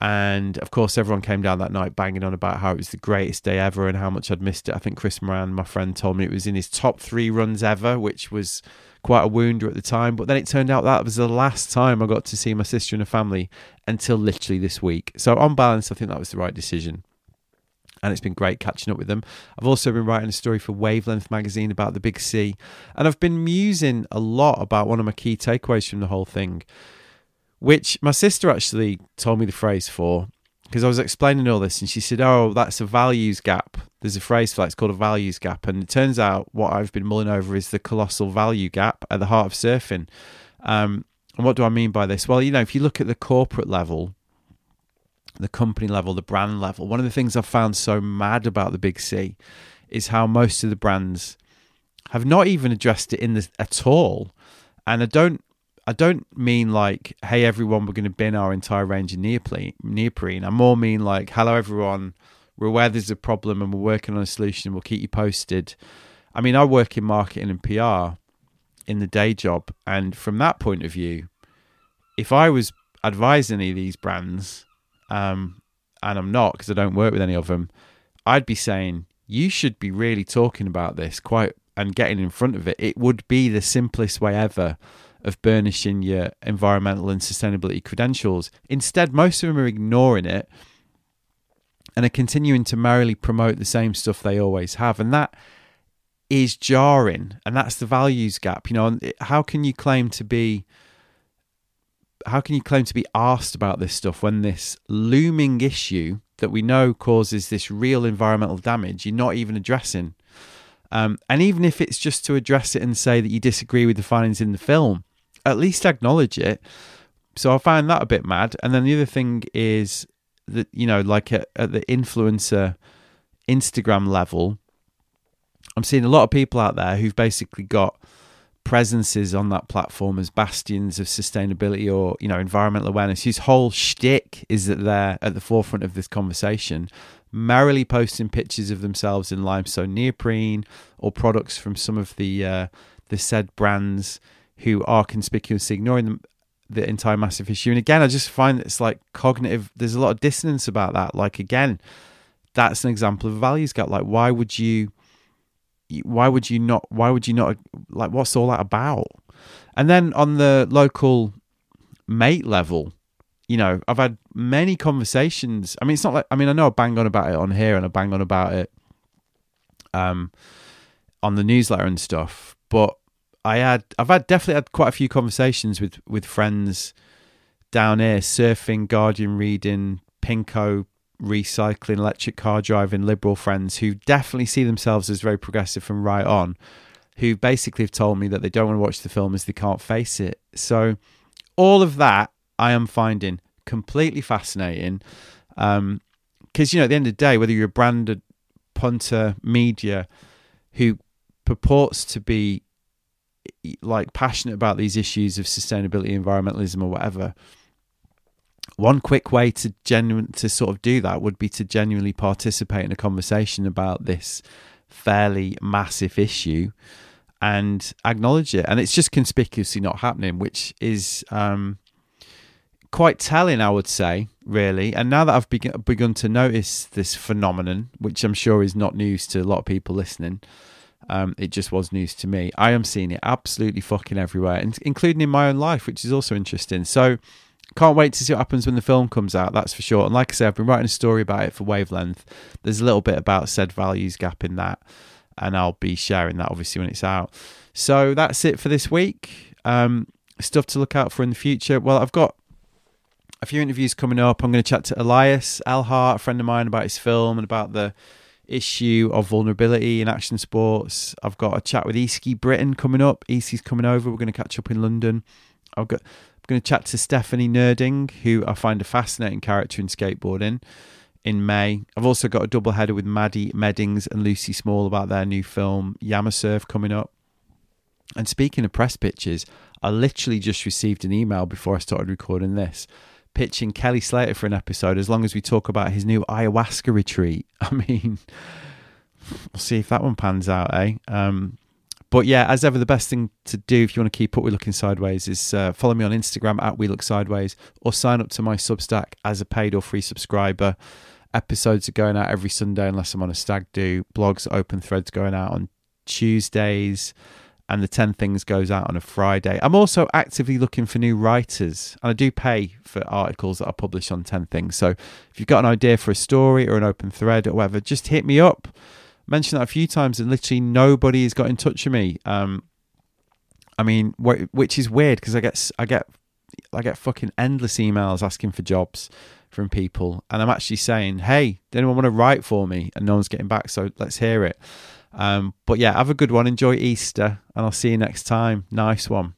And of course, everyone came down that night banging on about how it was the greatest day ever and how much I'd missed it. I think Chris Moran, my friend, told me it was in his top three runs ever, which was quite a wounder at the time. But then it turned out that was the last time I got to see my sister and her family until literally this week. So, on balance, I think that was the right decision. And it's been great catching up with them. I've also been writing a story for Wavelength magazine about the Big Sea. And I've been musing a lot about one of my key takeaways from the whole thing which my sister actually told me the phrase for because I was explaining all this and she said, Oh, that's a values gap. There's a phrase for that, it's called a values gap. And it turns out what I've been mulling over is the colossal value gap at the heart of surfing. Um, and what do I mean by this? Well, you know, if you look at the corporate level, the company level, the brand level, one of the things I've found so mad about the Big Sea is how most of the brands have not even addressed it in this at all. And I don't I don't mean like, hey everyone, we're going to bin our entire range of neoprene. I more mean like, hello everyone, we're aware there's a problem and we're working on a solution. We'll keep you posted. I mean, I work in marketing and PR in the day job, and from that point of view, if I was advising any of these brands, um, and I'm not because I don't work with any of them, I'd be saying you should be really talking about this quite and getting in front of it. It would be the simplest way ever of burnishing your environmental and sustainability credentials. Instead, most of them are ignoring it and are continuing to merrily promote the same stuff they always have. And that is jarring. And that's the values gap. You know, how can you claim to be how can you claim to be asked about this stuff when this looming issue that we know causes this real environmental damage you're not even addressing? Um, and even if it's just to address it and say that you disagree with the findings in the film, at least acknowledge it. So I find that a bit mad. And then the other thing is that, you know, like at, at the influencer Instagram level, I'm seeing a lot of people out there who've basically got presences on that platform as bastions of sustainability or you know environmental awareness whose whole shtick is that they're at the forefront of this conversation merrily posting pictures of themselves in limestone neoprene or products from some of the uh, the said brands who are conspicuously ignoring the, the entire massive issue. And again, I just find it's like cognitive. There's a lot of dissonance about that. Like again, that's an example of a values gap. Like why would you? Why would you not? Why would you not? Like what's all that about? And then on the local mate level, you know, I've had many conversations. I mean, it's not like I mean, I know I bang on about it on here and I bang on about it um on the newsletter and stuff, but I had I've had definitely had quite a few conversations with with friends down here surfing, Guardian reading, Pinko recycling, electric car driving, liberal friends who definitely see themselves as very progressive from right on, who basically have told me that they don't want to watch the film as they can't face it. So all of that I am finding completely fascinating. Um, because you know, at the end of the day, whether you're a branded punter media who purports to be like passionate about these issues of sustainability, environmentalism, or whatever, one quick way to genuine to sort of do that would be to genuinely participate in a conversation about this fairly massive issue and acknowledge it. And it's just conspicuously not happening, which is um, quite telling, I would say, really. And now that I've begun to notice this phenomenon, which I'm sure is not news to a lot of people listening, um, it just was news to me. I am seeing it absolutely fucking everywhere, and including in my own life, which is also interesting. So, can't wait to see what happens when the film comes out. That's for sure. And like I say, I've been writing a story about it for Wavelength. There's a little bit about said values gap in that, and I'll be sharing that obviously when it's out. So that's it for this week. Um, stuff to look out for in the future. Well, I've got a few interviews coming up. I'm going to chat to Elias Elhardt, a friend of mine, about his film and about the issue of vulnerability in action sports. I've got a chat with Eski Britain coming up. Eski's coming over. We're going to catch up in London. I've got I'm going to chat to Stephanie Nerding, who I find a fascinating character in skateboarding. In May, I've also got a double header with Maddie Meddings and Lucy Small about their new film Yamasurf coming up. And speaking of press pitches, I literally just received an email before I started recording this pitching Kelly Slater for an episode as long as we talk about his new ayahuasca retreat. [LAUGHS] I mean, we'll see if that one pans out, eh? Um, but yeah, as ever, the best thing to do if you want to keep up with Looking Sideways is uh, follow me on Instagram at We Look Sideways or sign up to my Substack as a paid or free subscriber. Episodes are going out every Sunday unless I'm on a stag do. Blogs, open threads going out on Tuesdays and the 10 things goes out on a Friday. I'm also actively looking for new writers and I do pay for articles that I publish on 10 things. So if you've got an idea for a story or an open thread or whatever, just hit me up. Mentioned that a few times and literally nobody has got in touch with me. Um, I mean, which is weird because I get I get I get fucking endless emails asking for jobs from people, and I'm actually saying, "Hey, does anyone want to write for me?" And no one's getting back, so let's hear it. Um, but yeah, have a good one. Enjoy Easter, and I'll see you next time. Nice one.